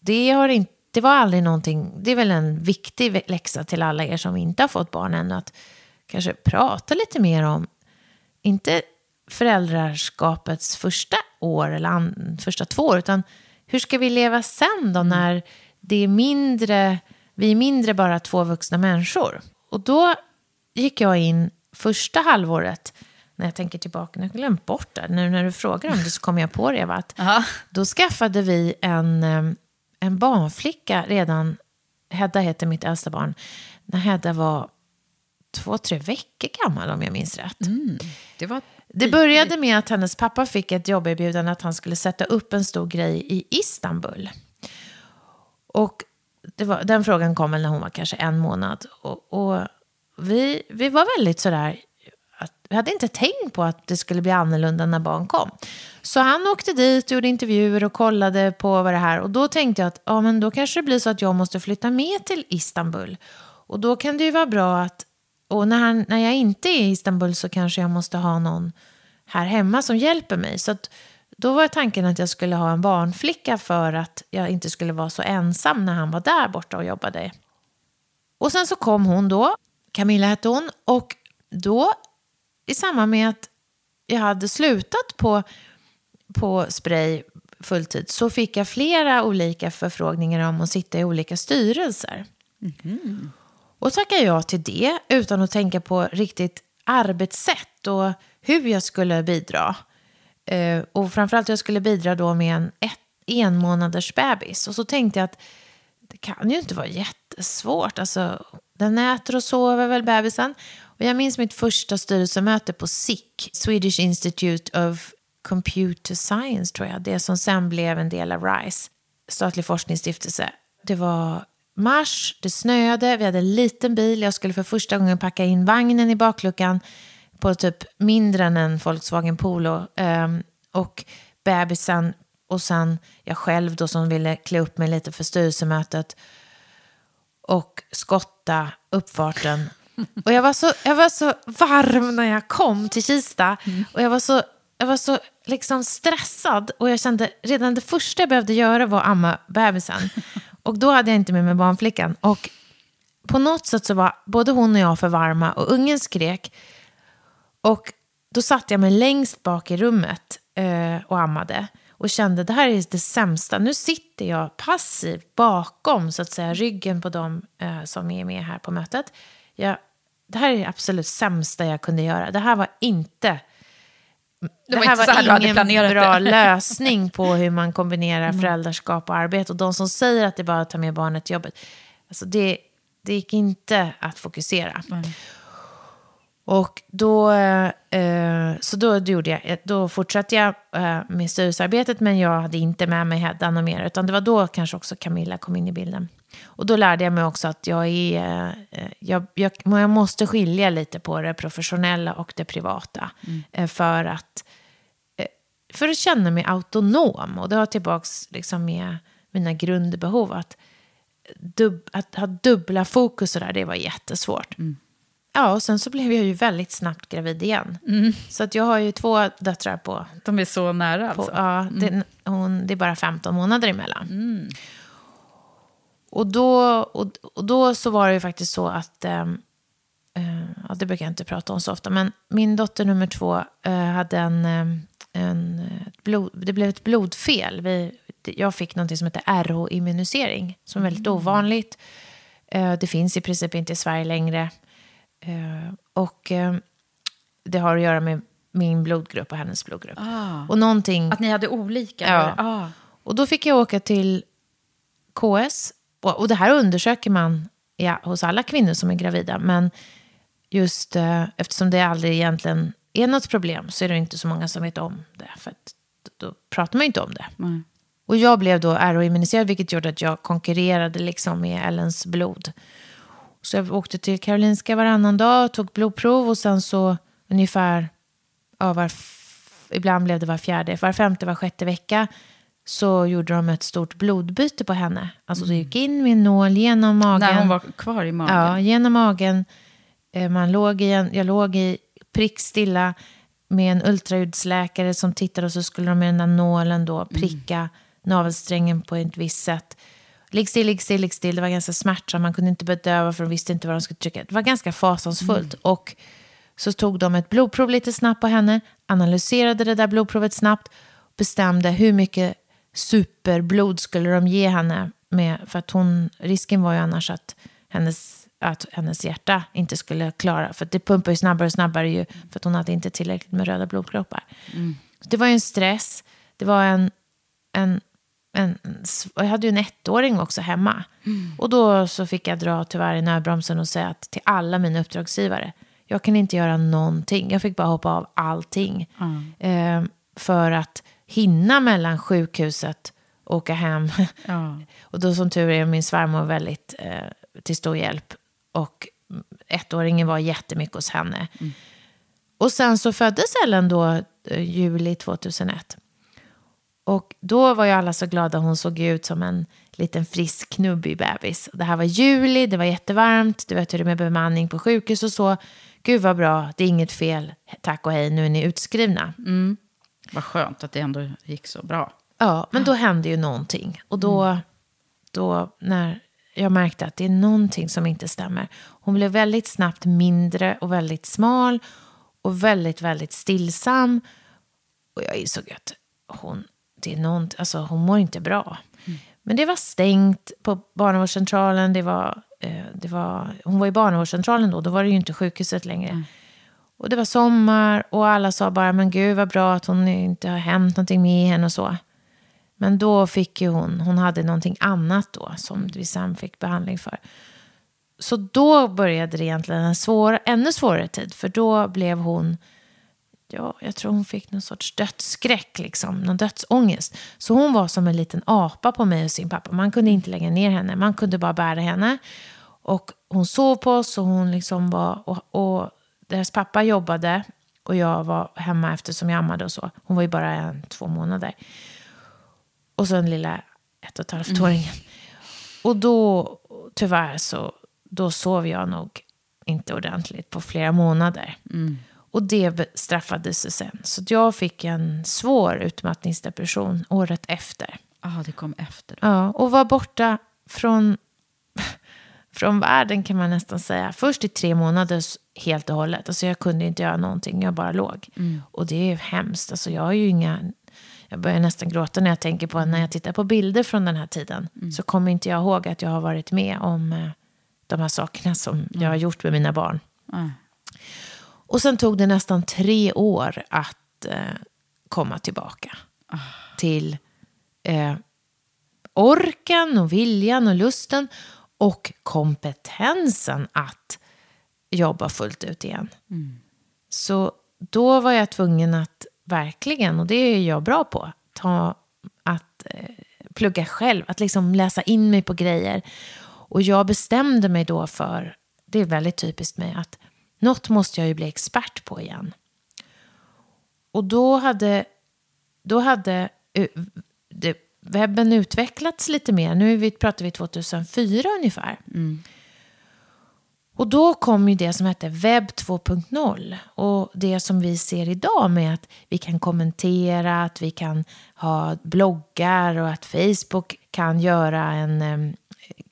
C: det, har inte, det var aldrig någonting, det är väl en viktig läxa till alla er som inte har fått barn ännu, att kanske prata lite mer om, inte föräldraskapets första år eller an, första två år, utan hur ska vi leva sen då mm. när det är mindre, vi är mindre bara två vuxna människor? Och då gick jag in första halvåret, när jag tänker tillbaka, nu har jag glömt bort det, nu när du frågar om det så kommer jag på det, Eva, att då skaffade vi en, en barnflicka redan, Hedda heter mitt äldsta barn, när Hedda var två, tre veckor gammal om jag minns rätt.
B: Mm, det var
C: det började med att hennes pappa fick ett jobberbjudande att han skulle sätta upp en stor grej i Istanbul. Och var, den frågan kom väl när hon var kanske en månad. Och, och vi, vi var väldigt sådär, att, vi hade inte tänkt på att det skulle bli annorlunda när barn kom. Så han åkte dit och gjorde intervjuer och kollade på vad det här. Och då tänkte jag att ja, men då kanske det blir så att jag måste flytta med till Istanbul. Och då kan det ju vara bra att och när, han, när jag inte är i Istanbul så kanske jag måste ha någon här hemma som hjälper mig. Så att, då var tanken att jag skulle ha en barnflicka för att jag inte skulle vara så ensam när han var där borta och jobbade. Och sen så kom hon då, Camilla hette hon, och då i samband med att jag hade slutat på, på spray fulltid så fick jag flera olika förfrågningar om att sitta i olika styrelser. Mm. Och tackade jag till det utan att tänka på riktigt arbetssätt och hur jag skulle bidra. Eh, och framförallt jag skulle bidra då med en ett, en månaders bebis. Och så tänkte jag att det kan ju inte vara jättesvårt. Alltså, den äter och sover väl bebisen. Och jag minns mitt första styrelsemöte på SIC, Swedish Institute of Computer Science tror jag. Det som sen blev en del av RISE, statlig forskningsstiftelse. Det var mars, det snöade, vi hade en liten bil. Jag skulle för första gången packa in vagnen i bakluckan på typ mindre än en Volkswagen Polo. Um, och bebisen och sen jag själv då som ville klä upp mig lite för styrelsemötet. Och skotta uppfarten. Och jag var, så, jag var så varm när jag kom till Kista. Mm. Och jag var så, jag var så liksom stressad. Och jag kände redan det första jag behövde göra var att amma bebisen. Och då hade jag inte med mig barnflickan. Och på något sätt så var både hon och jag för varma och ungen skrek. Och då satte jag mig längst bak i rummet eh, och ammade. Och kände det här är det sämsta. Nu sitter jag passivt bakom så att säga ryggen på dem eh, som är med här på mötet. Jag, det här är det absolut sämsta jag kunde göra. Det här var inte det, det här var, ingen bra lösning på hur man kombinerar mm. föräldraskap och arbete. Och de som säger att det är bara att ta med barnet till jobbet, alltså det, det gick inte att fokusera. Mm. Och då, eh, så då, gjorde jag, då fortsatte jag eh, med styrelsearbetet, men jag hade inte med mig Hedda mer. Utan det var då kanske också Camilla kom in i bilden. Och då lärde jag mig också att jag, är, eh, jag, jag, jag måste skilja lite på det professionella och det privata. Mm. Eh, för, att, eh, för att känna mig autonom. Och det har tillbaka liksom med mina grundbehov. Att, dub, att ha dubbla fokus och där, det var jättesvårt. Mm. Ja, och sen så blev jag ju väldigt snabbt gravid igen. Mm. Så att jag har ju två döttrar på...
B: De är så nära alltså? På,
C: ja, mm. det, hon, det är bara 15 månader emellan. Mm. Och då, och, och, då så var det ju faktiskt så att, eh, eh, ja, det brukar jag inte prata om så ofta, men min dotter nummer två eh, hade en, eh, en blod, det blev ett blodfel. Vi, jag fick något som heter RH-immunisering, som är väldigt mm. ovanligt. Eh, det finns i princip inte i Sverige längre. Eh, och det har att göra med min blodgrupp och hennes blodgrupp.
B: Ah,
C: och någonting,
B: att ni hade olika?
C: Ja. Ah. Och då fick jag åka till KS och, och det här undersöker man ja, hos alla kvinnor som är gravida. Men just eh, eftersom det aldrig egentligen är något problem så är det inte så många som vet om det. För att, då pratar man ju inte om det. Mm. Och jag blev då RO-immuniserad vilket gjorde att jag konkurrerade liksom med Ellens blod. Så jag åkte till Karolinska varannan dag, tog blodprov och sen så ungefär ja, var ibland blev det var fjärde, var femte, var sjätte vecka så gjorde de ett stort blodbyte på henne. Alltså de gick in med en nål genom magen.
B: När hon var kvar i magen?
C: Ja, genom magen. Eh, Man låg i en, jag låg i prickstilla med en ultraljudsläkare som tittade och så skulle de med den där nålen då pricka navelsträngen på ett visst sätt. Ligg still, ligg still, ligg still. Det var ganska smärtsamt. Man kunde inte bedöva för de visste inte vad de skulle trycka. Det var ganska fasansfullt. Och så tog de ett blodprov lite snabbt på henne, analyserade det där blodprovet snabbt, bestämde hur mycket superblod skulle de ge henne. Med, för att hon, risken var ju annars att hennes, att hennes hjärta inte skulle klara, för att det pumpar ju snabbare och snabbare ju, för att hon hade inte tillräckligt med röda blodkroppar. Så det var ju en stress, det var en, en, en, jag hade ju en ettåring också hemma. Och då så fick jag dra tyvärr i nödbromsen och säga att till alla mina uppdragsgivare, jag kan inte göra någonting. Jag fick bara hoppa av allting. Eh, för att hinna mellan sjukhuset och åka hem.
B: Ja.
C: Och då som tur är min svärmor väldigt eh, till stor hjälp. Och ettåringen var jättemycket hos henne. Och sen så föddes Ellen då eh, juli 2001. Och då var ju alla så glada. Hon såg ut som en liten frisk knubbig bebis. Det här var juli, det var jättevarmt. Du vet hur det är med bemanning på sjukhus och så. Gud vad bra, det är inget fel. Tack och hej, nu är ni utskrivna.
B: Vad skönt att det ändå gick så bra.
C: Ja, men då hände ju någonting. Och då, då när jag märkte att det är någonting som inte stämmer. Hon blev väldigt snabbt mindre och väldigt smal och väldigt, väldigt stillsam. Och jag insåg att hon, det är något, alltså hon mår inte bra. Men det var stängt på barnavårdscentralen. Det var, eh, det var, hon var i barnavårdscentralen då, då var det ju inte sjukhuset längre. Och det var sommar och alla sa bara, men gud vad bra att hon inte har hänt någonting med henne och så. Men då fick ju hon, hon hade någonting annat då som vi sen fick behandling för. Så då började det egentligen en svår, ännu svårare tid. För då blev hon, ja, jag tror hon fick någon sorts dödsskräck, liksom, någon dödsångest. Så hon var som en liten apa på mig och sin pappa. Man kunde inte lägga ner henne, man kunde bara bära henne. Och hon sov på oss och hon liksom var, och, och deras pappa jobbade och jag var hemma eftersom jag ammade och så. Hon var ju bara en, två månader. Och så den lilla ett och ett halvt åringen. Och då, tyvärr så, då sov jag nog inte ordentligt på flera månader. Och det straffade sig sen. Så jag fick en svår utmattningsdepression året efter.
B: Ja, det kom efter.
C: Ja, och var borta från, från världen kan man nästan säga. Först i tre månader helt och hållet. Alltså jag kunde inte göra någonting, jag bara låg. Och det är ju hemskt. Alltså jag har ju inga... Jag börjar nästan gråta när jag tänker på när jag tittar på bilder från den här tiden. Så kommer inte jag ihåg att jag har varit med om eh, de här sakerna som jag har gjort med mina barn. Och sen tog det nästan tre år att eh, komma tillbaka till eh, orken och viljan och lusten och kompetensen att jobba fullt ut igen. Så då var jag tvungen att verkligen, och det är jag bra på, ta, att eh, plugga själv, att liksom läsa in mig på grejer. Och jag bestämde mig då för, det är väldigt typiskt mig, att något måste jag ju bli expert på igen. Och då hade, då hade eh, det, webben utvecklats lite mer. Nu vi, pratar vi 2004 ungefär. Och då kom ju det som hette webb 2.0. Och det som vi ser idag med att vi kan kommentera, att vi kan ha bloggar och att Facebook kan göra en...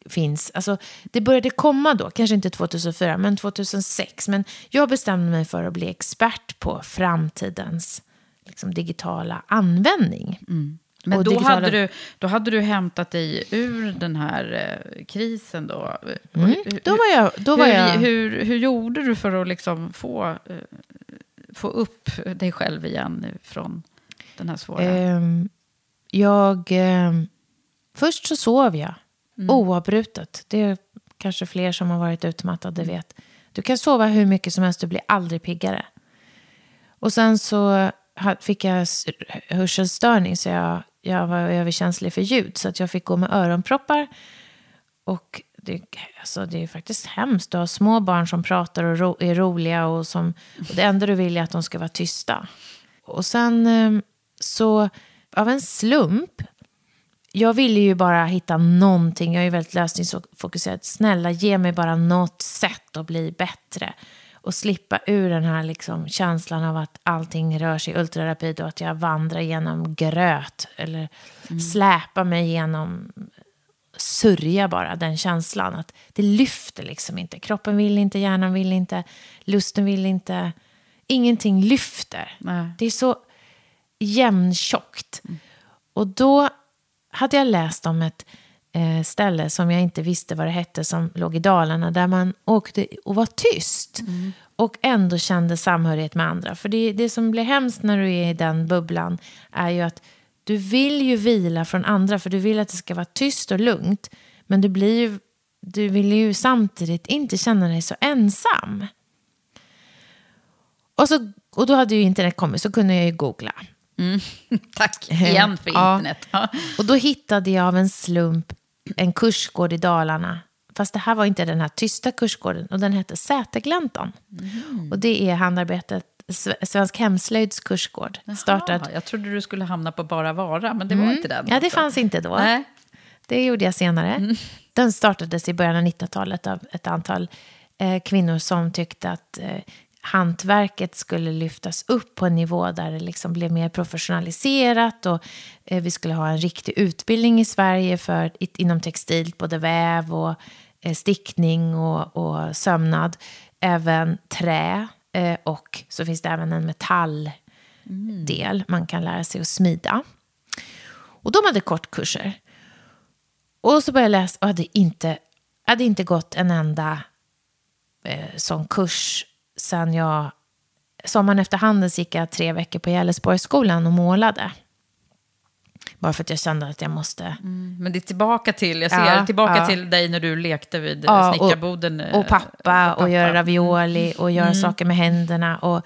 C: finns. Alltså, det började komma då, kanske inte 2004, men 2006. Men jag bestämde mig för att bli expert på framtidens liksom, digitala användning.
B: Men
C: Och
B: då,
C: digitala-
B: hade du, då hade du hämtat dig ur den här eh, krisen då?
C: Mm,
B: Hur-
C: då var jag- då var
B: hur,
C: jag-
B: Hur, hur gjorde du för att liksom få, eh, få upp dig själv igen från den här svåra...
C: Ehm, jag... ehm, först så sov jag oavbrutet. Det är kanske fler som har varit utmattade vet. Du kan sova hur mycket som helst, du blir aldrig piggare. Och sen så fick jag hörselstörning så jag, jag var överkänslig för ljud. Så att jag fick gå med öronproppar. Och det, alltså det är faktiskt hemskt. att ha små barn som pratar och ro, är roliga. Och, som, och det enda du vill är att de ska vara tysta. och sen ehm, så, av en slump, jag ville ju bara hitta någonting, jag är ju väldigt lösningsfokuserad. Snälla, ge mig bara något sätt att bli bättre. Och slippa ur den här liksom känslan av att allting rör sig ultrarapid och att jag vandrar genom gröt. Eller
B: Mm.
C: släpar mig genom sörja bara, den känslan. Att det lyfter liksom inte. Kroppen vill inte, hjärnan vill inte, lusten vill inte. Ingenting lyfter.
B: Nej.
C: Det är så jämntjockt. Och då hade jag läst om ett eh, ställe som jag inte visste vad det hette, som låg i Dalarna, där man åkte och var tyst. Och ändå kände samhörighet med andra. För det, det som blir hemskt när du är i den bubblan är ju att du vill ju vila från andra, för du vill att det ska vara tyst och lugnt. Men du, blir ju, du vill ju samtidigt inte känna dig så ensam. Och, så, och då hade ju internet kommit, så kunde jag ju googla.
B: Tack igen för internet. Ja.
C: Och då hittade jag av en slump en kursgård i Dalarna. Fast det här var inte den här tysta kursgården. Och den hette Sätergläntan. Och det är handarbetet, Sve- Svensk Hemslöjds kursgård. Startad.
B: Jaha, jag trodde du skulle hamna på Bara Vara, men det var inte den.
C: Mm. Ja, det fanns inte då.
B: Nej.
C: Det gjorde jag senare. Den startades i början av 1900-talet av ett antal eh, kvinnor som tyckte att eh, hantverket skulle lyftas upp på en nivå där det liksom blev mer professionaliserat och eh, vi skulle ha en riktig utbildning i Sverige för, inom textil, både väv och eh, stickning och, och sömnad. Även trä eh, och så finns det även en metalldel man kan lära sig att smida. Och de hade kortkurser. Och så började jag läsa och hade inte, hade inte gått en enda eh, sån kurs sen jag... Sommaren efter Handels gick jag tre veckor på Gällesborgsskolan och målade. Bara för att jag kände att jag måste...
B: Men det är tillbaka till, jag ser
C: Ja,
B: tillbaka
C: ja.
B: till dig när du lekte vid
C: Ja,
B: ja,
C: och-
B: snickarboden. eh,
C: Och pappa, och göra
B: pappa.
C: ravioli och göra
B: Mm.
C: saker med händerna. Och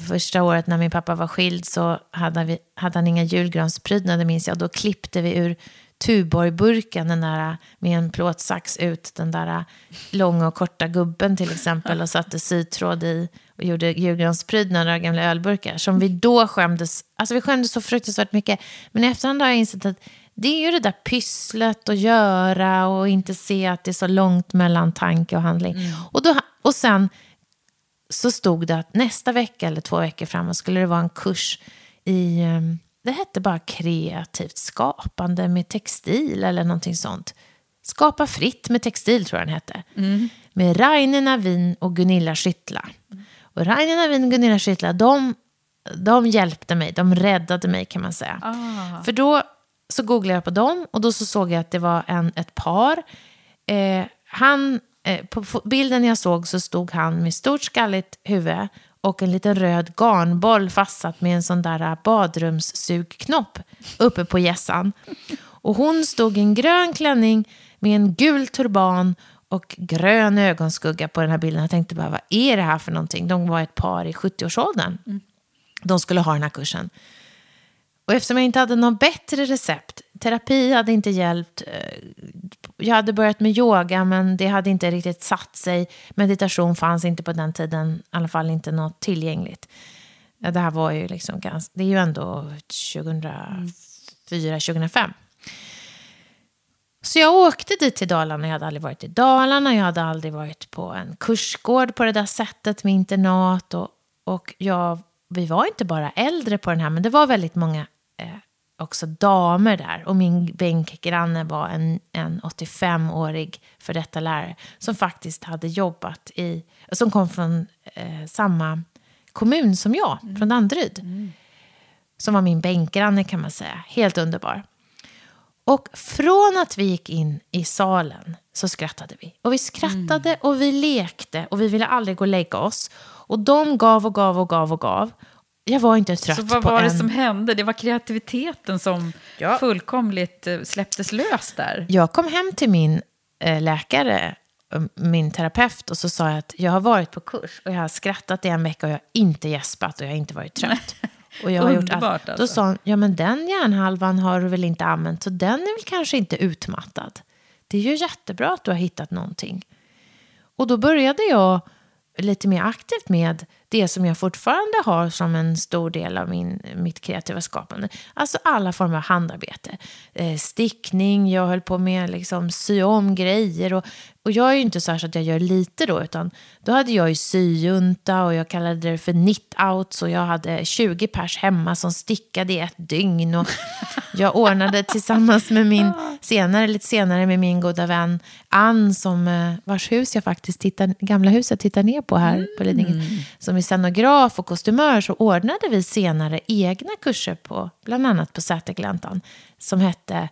C: första året när min pappa var skild så hade, vi, hade han inga julgransprydnader minns jag. Då klippte vi ur Tuborgburken den där, med en plåtsax ut den där långa och korta gubben till exempel och satte sytråd i och gjorde julgransprydnader av gamla ölburkar som vi då skämdes, alltså vi skämdes så fruktansvärt mycket. Men i efterhand har jag insett att det är ju det där pysslet att göra och inte se att det är så långt mellan tanke och handling. Och, då, och sen så stod det att nästa vecka eller två veckor framåt skulle det vara en kurs i, eh, det hette bara kreativt skapande med textil eller någonting sånt. Skapa fritt med textil tror jag den hette. Med Raine Navin och Gunilla Skyttla. Och Raine Navin och Gunilla Skyttla, de, de hjälpte mig, de räddade mig kan man säga. För då så googlade jag på dem och då så såg jag att det var en, ett par. Eh, han, eh, på bilden jag såg så stod han med stort skalligt huvud och en liten röd garnboll fastsatt med en sån där eh, badrumssugknopp uppe på hjässan. Och hon stod i en grön klänning med en gul turban och grön ögonskugga på den här bilden. Jag tänkte bara, vad är det här för någonting? De var ett par i 70-årsåldern. De skulle ha den här kursen. Och eftersom jag inte hade något bättre recept, terapi hade inte hjälpt, eh, jag hade börjat med yoga men det hade inte riktigt satt sig, meditation fanns inte på den tiden, i alla fall inte något tillgängligt. Det här var ju liksom ganska, det är ju ändå 2004, 2005. Så jag åkte dit till Dalarna. Jag hade aldrig varit i Dalarna. Jag hade aldrig varit på en kursgård på det där sättet med internat. Och, och jag, vi var inte bara äldre på den här, men det var väldigt många eh, också damer där. Och min bänkgranne var en, en 85-årig för detta lärare som faktiskt hade jobbat i, som kom från eh, samma kommun som jag, från Danderyd. Som var min bänkgranne kan man säga. Helt underbar. Och från att vi gick in i salen så skrattade vi. Och vi skrattade och vi lekte och vi ville aldrig gå och lägga oss. Och de gav och gav och gav och gav. Jag var inte trött
B: Så vad
C: på
B: var
C: en...
B: det som hände? Det var kreativiteten som fullkomligt eh, släpptes lös där.
C: Jag kom hem till min eh, läkare, eh, min terapeut, och så sa jag att jag har varit på kurs och jag har skrattat i en vecka och jag har inte gäspat och jag har inte varit trött. Och jag har gjort allt. Då
B: alltså.
C: sa hon, ja men den hjärnhalvan har du väl inte använt, så den är väl kanske inte utmattad. Det är ju jättebra att du har hittat någonting. Och då började jag lite mer aktivt med det som jag fortfarande har som en stor del av min, mitt kreativa skapande. Alltså alla former av handarbete. Eh, stickning, jag höll på med liksom sy om grejer. Och, och jag är ju inte så, så att jag gör lite då, utan då hade jag ju syjunta och jag kallade det för knit-outs och jag hade 20 pers hemma som stickade i ett dygn. Och jag ordnade tillsammans med min, senare, lite senare med min goda vän Ann, som, eh, vars hus jag faktiskt tittar, gamla huset tittar ner på här på Lidingö, som är scenograf och kostymör, så ordnade vi senare egna kurser på, bland annat på Sätergläntan, som hette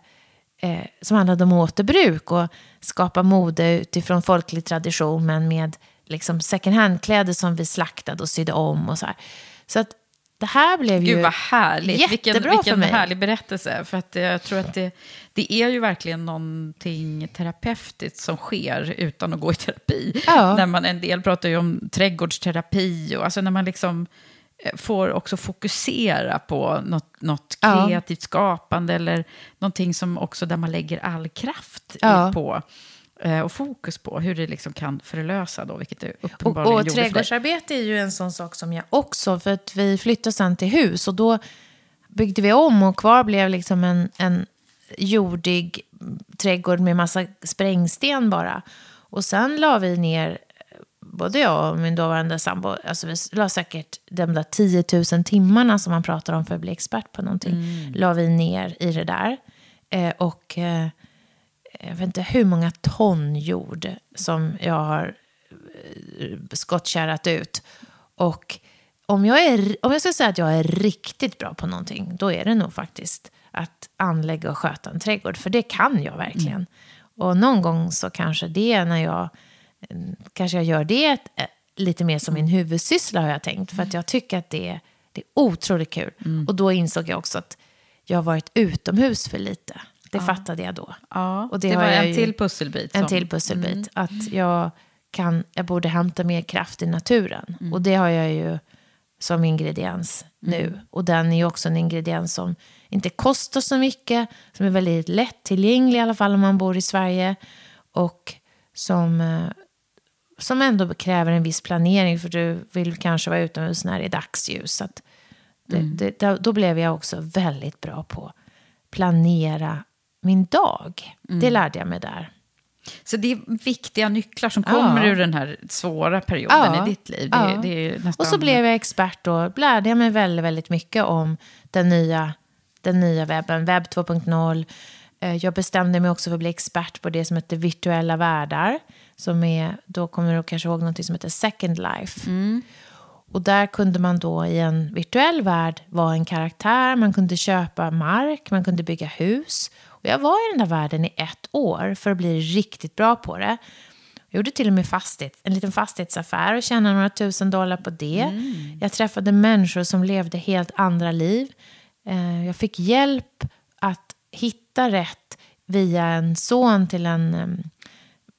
C: eh, som handlade om återbruk och skapa mode utifrån folklig tradition men med liksom second hand-kläder som vi slaktade och sydde om och så här. Så att det här blev ju
B: Gud vad härligt.
C: jättebra
B: vilken, vilken
C: för mig.
B: härlig berättelse. För att jag tror att det, det är ju verkligen någonting terapeutiskt som sker utan att gå i terapi.
C: Ja.
B: När man, en del pratar ju om trädgårdsterapi. Och, alltså när man liksom får också fokusera på något, något
C: Ja.
B: kreativt skapande eller någonting som också där man lägger all kraft
C: Ja.
B: på eh, och fokus på hur det liksom kan förlösa då, vilket det
C: Och,
B: uppenbarligen
C: och
B: dig.
C: trädgårdsarbete är ju en sån sak som jag också, för att vi flyttade sen till hus och då byggde vi om och kvar blev liksom en, en jordig trädgård med massa sprängsten bara. Och sen la vi ner, både jag och min dåvarande sambo, alltså vi la säkert de där 10 000 timmarna som man pratar om för att bli expert på någonting, la vi ner i det där. Eh, och eh, jag vet inte hur många ton jord som jag har eh, skottkärrat ut. Och om jag, är, om jag ska säga att jag är riktigt bra på någonting, då är det nog faktiskt att anlägga och sköta en trädgård. För det kan jag verkligen. Och någon gång så kanske det när jag, kanske jag gör det eh, lite mer som min huvudsyssla har jag tänkt. För att jag tycker att det, det är otroligt kul. Och då insåg jag också att jag har varit utomhus för lite. Det fattade jag då.
B: Ja,
C: Och
B: det,
C: det
B: var en
C: ju-
B: till pusselbit.
C: En
B: som-
C: till pusselbit.
B: Mm.
C: Att jag, kan, jag borde hämta mer kraft i naturen. Och det har jag ju som ingrediens nu. Och den är ju också en ingrediens som inte kostar så mycket. Som är väldigt lättillgänglig i alla fall om man bor i Sverige. Och som, eh, som ändå kräver en viss planering. För du vill kanske vara utomhus när det är dagsljus. Så det, det, då- blev jag också väldigt bra på att planera min dag. Det lärde jag mig där.
B: Så det är viktiga nycklar som
C: Ja.
B: kommer ur den här svåra perioden
C: Ja.
B: i ditt liv. Det,
C: Ja.
B: det nästan...
C: Och så blev jag expert då. Lärde jag mig väldigt, väldigt mycket om den nya, den nya webben, webb 2.0. Eh, Jag bestämde mig också för att bli expert på det som heter virtuella världar. Som är, då kommer du kanske ihåg något som heter Second Life. Och där kunde man då i en virtuell värld vara en karaktär, man kunde köpa mark, man kunde bygga hus. Och jag var i den där världen i ett år för att bli riktigt bra på det. Jag gjorde till och med fastighet, en liten fastighetsaffär och tjänade några tusen dollar på det. Jag träffade människor som levde helt andra liv. Eh, Jag fick hjälp att hitta rätt via en son till en, em,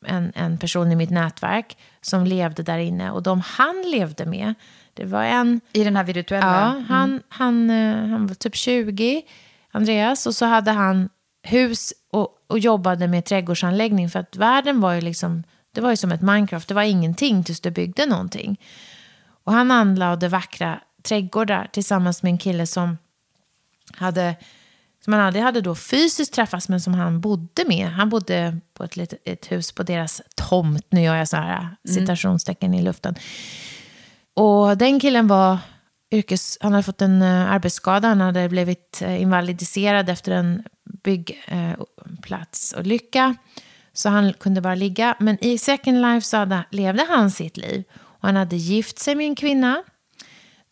C: en, en person i mitt nätverk som levde där inne. Och de han levde med, det var en...
B: I den här virtuella?
C: Ja, han, han, eh, han var typ 20, Andreas. Och så hade han hus och, och jobbade med trädgårdsanläggning. För att världen var ju liksom, det var ju som ett Minecraft. Det var ingenting tills du byggde någonting. Och han anlade vackra trädgårdar tillsammans med en kille som hade som han aldrig hade då fysiskt träffats men som han bodde med. Han bodde på ett, litet, ett hus på deras tomt. Nu gör jag så här citationstecken i luften. Och den killen var yrkes... Han hade fått en uh, arbetsskada. Han hade blivit uh, invalidiserad efter en byggplatsolycka. så han kunde bara ligga. Men i Second Life så hade, levde han sitt liv. Och han hade gift sig med en kvinna.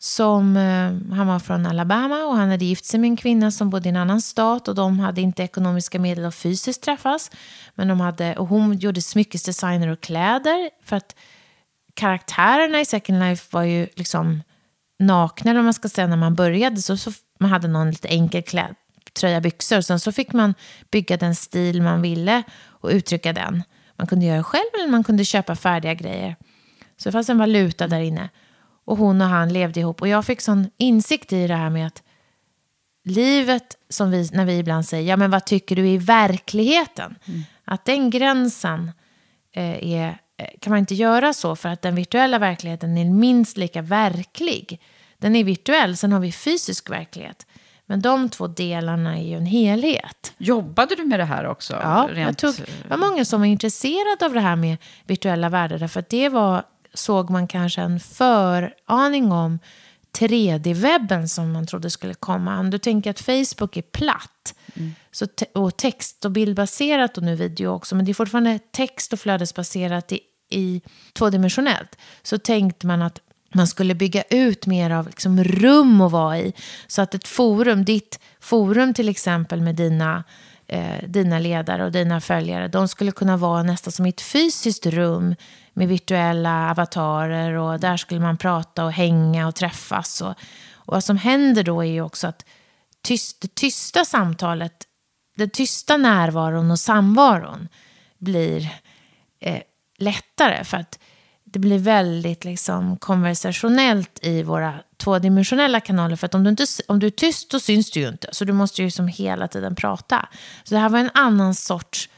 C: Som, eh, han var från Alabama och han hade gift sig med en kvinna som bodde i en annan stat. Och de hade inte ekonomiska medel att fysiskt träffas. Men de hade, och hon gjorde smyckesdesigner och kläder. För att karaktärerna i Second Life var ju liksom nakna, eller vad man ska säga, när man började. Så, så man hade någon lite enkel kläd, tröja, byxor. och Sen så fick man bygga den stil man ville och uttrycka den. Man kunde göra själv eller man kunde köpa färdiga grejer. Så det fanns en valuta där inne. Och hon och han levde ihop. Och jag fick sån insikt i det här med att livet, som vi, när vi ibland säger, ja men vad tycker du i verkligheten? Att den gränsen eh, är eh, kan man inte göra så för att den virtuella verkligheten är minst lika verklig. Den är virtuell, sen har vi fysisk verklighet. Men de två delarna är ju en helhet.
B: Jobbade du med det här också?
C: Ja, jag tog, det var många som var intresserade av det här med virtuella världar. För att det var, såg man kanske en föraning om 3D-webben som man trodde skulle komma. Om du tänker att Facebook är platt mm. så te och text och bildbaserat och nu video också. Men det är fortfarande text och flödesbaserat i, i tvådimensionellt. Så tänkte man att man skulle bygga ut mer av liksom rum att vara i. Så att ett forum, ditt forum till exempel med dina, eh, dina ledare och dina följare, de skulle kunna vara nästan som i ett fysiskt rum med virtuella avatarer och där skulle man prata och hänga och träffas. Och, och vad som händer då är ju också att tyst, det tysta samtalet, den tysta närvaron och samvaron blir eh, lättare. För att det blir väldigt liksom, konversationellt i våra tvådimensionella kanaler. För att om du, inte, om du är tyst så syns du ju inte. Så du måste ju som hela tiden prata. Så det här var en annan sorts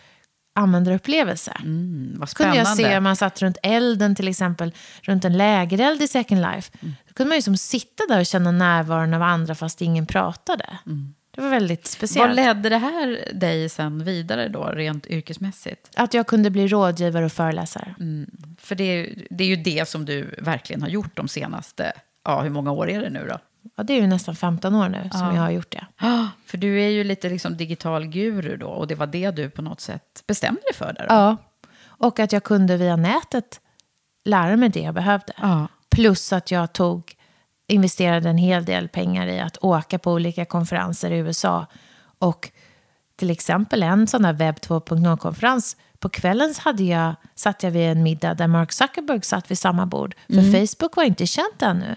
C: användarupplevelse.
B: Mm, vad
C: kunde jag se om man satt runt elden till exempel, runt en lägereld i Second Life. Mm. Då kunde man ju som sitta där och känna närvaron av andra fast ingen pratade. Mm. Det var väldigt speciellt.
B: Vad ledde det här dig sen vidare då, rent yrkesmässigt?
C: Att jag kunde bli rådgivare och föreläsare.
B: Mm. För det är, det är ju det som du verkligen har gjort de senaste, ja hur många år är det nu då?
C: Ja, det är ju nästan 15 år nu som ja. jag har gjort det.
B: Ja, för du är ju lite liksom digital guru då, och det var det du på något sätt bestämde dig för där då?
C: Ja, och att jag kunde via nätet lära mig det jag behövde.
B: Ja.
C: Plus att jag tog investerade en hel del pengar i att åka på olika konferenser i USA. Och till exempel en sån där webb 2.0-konferens. På kvällen hade jag, satt jag vid en middag där Mark Zuckerberg satt vid samma bord. För mm. Facebook var inte känt ännu.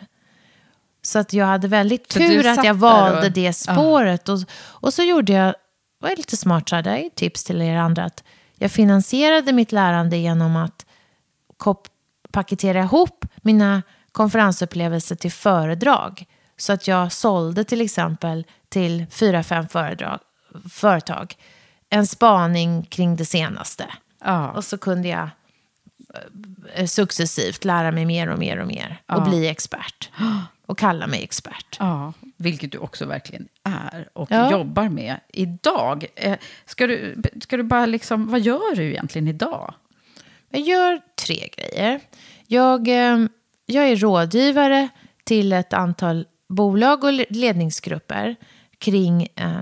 C: Så att jag hade väldigt tur att jag valde och... det spåret. Och, och så gjorde jag, var jag lite smart, så hade jag tips till er andra. Att jag finansierade mitt lärande genom att paketera ihop mina konferensupplevelser till föredrag. Så att jag sålde till exempel till fyra, fem föredrag, företag en spaning kring det senaste.
B: Ja.
C: Och så kunde jag eh, successivt lära mig mer och mer och mer. Ja. Och bli expert. Och kalla mig expert.
B: Ja, vilket du också verkligen är och ja. jobbar med idag. Eh, ska du, ska du bara liksom, vad gör du egentligen idag?
C: Jag gör tre grejer. Jag eh, jag är rådgivare till ett antal bolag och ledningsgrupper kring eh,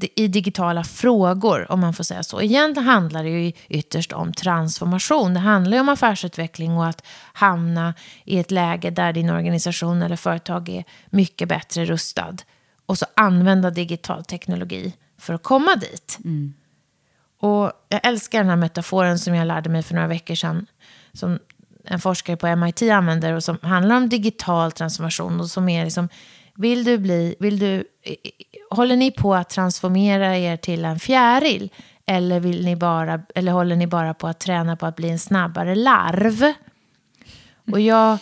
C: i digitala frågor, om man får säga så. Egentligen handlar det ju ytterst om transformation. Det handlar ju om affärsutveckling och att hamna i ett läge där din organisation eller företag är mycket bättre rustad. Och så använda digital teknologi för att komma dit.
B: Mm.
C: Och jag älskar den här metaforen som jag lärde mig för några veckor sedan. Som en forskare på MIT använder och som handlar om digital transformation och som är liksom, vill du bli, vill du, håller ni på att transformera er till en fjäril? Eller, vill ni bara, eller håller ni bara på att träna på att bli en snabbare larv? Och jag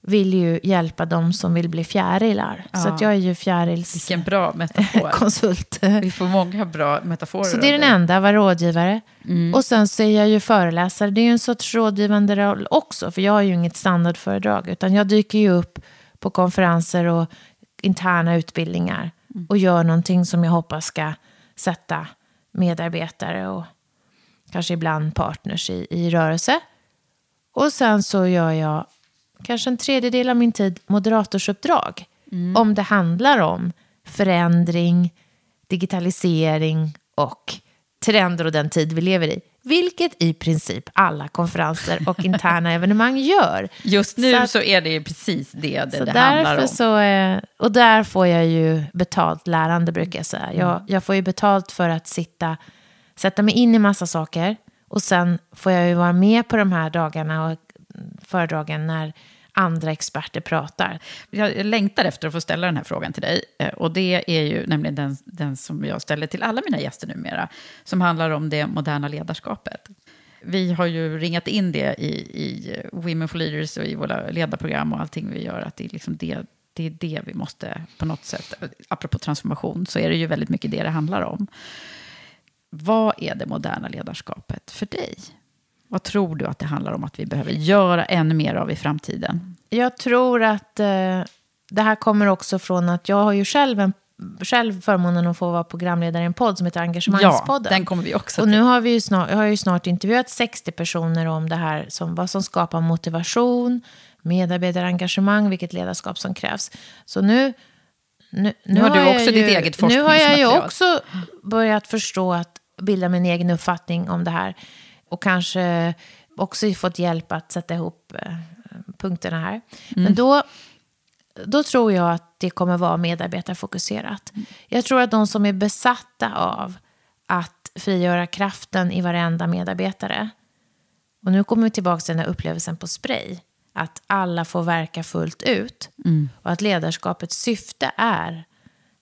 C: vill ju hjälpa dem som vill bli fjärilar. Ja. Så att jag är ju fjärils...
B: Vilken bra metafor.
C: konsult.
B: Vi får många bra metaforer.
C: Så det är den enda, vara rådgivare. Mm. Och sen så är jag ju föreläsare. Det är ju en sorts rådgivande roll också. För jag har ju inget standardföredrag. Utan jag dyker ju upp på konferenser och interna utbildningar. Mm. Och gör någonting som jag hoppas ska sätta medarbetare och kanske ibland partners i, i rörelse. Och sen så gör jag kanske en tredjedel av min tid moderatorsuppdrag. Mm. Om det handlar om förändring, digitalisering och trender och den tid vi lever i. Vilket i princip alla konferenser och interna evenemang gör.
B: Just nu så, att, så är det precis det det, det handlar om.
C: Så, och där får jag ju betalt lärande brukar jag säga. Jag, mm. jag får ju betalt för att sitta, sätta mig in i massa saker. Och sen får jag ju vara med på de här dagarna och föredragen när andra experter pratar.
B: Jag längtar efter att få ställa den här frågan till dig. Eh, och det är ju nämligen den, den som jag ställer till alla mina gäster numera. Som handlar om det moderna ledarskapet. Vi har ju ringat in det i, i Women for Leaders och i våra ledarprogram och allting vi gör. Att det är liksom det, det är det vi måste på något sätt, apropå transformation, så är det ju väldigt mycket det det handlar om. Vad är det moderna ledarskapet för dig? Vad tror du att det handlar om att vi behöver göra ännu mer av i framtiden?
C: Jag tror att eh, det här kommer också från att jag har ju själv, en, själv förmånen att få vara programledare i en podd som heter Engagemangspodden.
B: Ja, den kommer vi också
C: Och
B: till.
C: nu har vi ju snart, jag har ju snart intervjuat 60 personer om det här, som, vad som skapar motivation, medarbetarengagemang, vilket ledarskap som krävs. Så nu... Nu,
B: Nu har du också ditt eget
C: Nu har jag ju
B: forskningsmaterial.
C: också börjat förstå att bilda min egen uppfattning om det här. Och kanske också fått hjälp att sätta ihop eh, punkterna här. Men då, då tror jag att det kommer vara medarbetarfokuserat. Jag tror att de som är besatta av att frigöra kraften i varenda medarbetare. Och nu kommer vi tillbaka till den här upplevelsen på spray. Att alla får verka fullt ut. Och att ledarskapets syfte är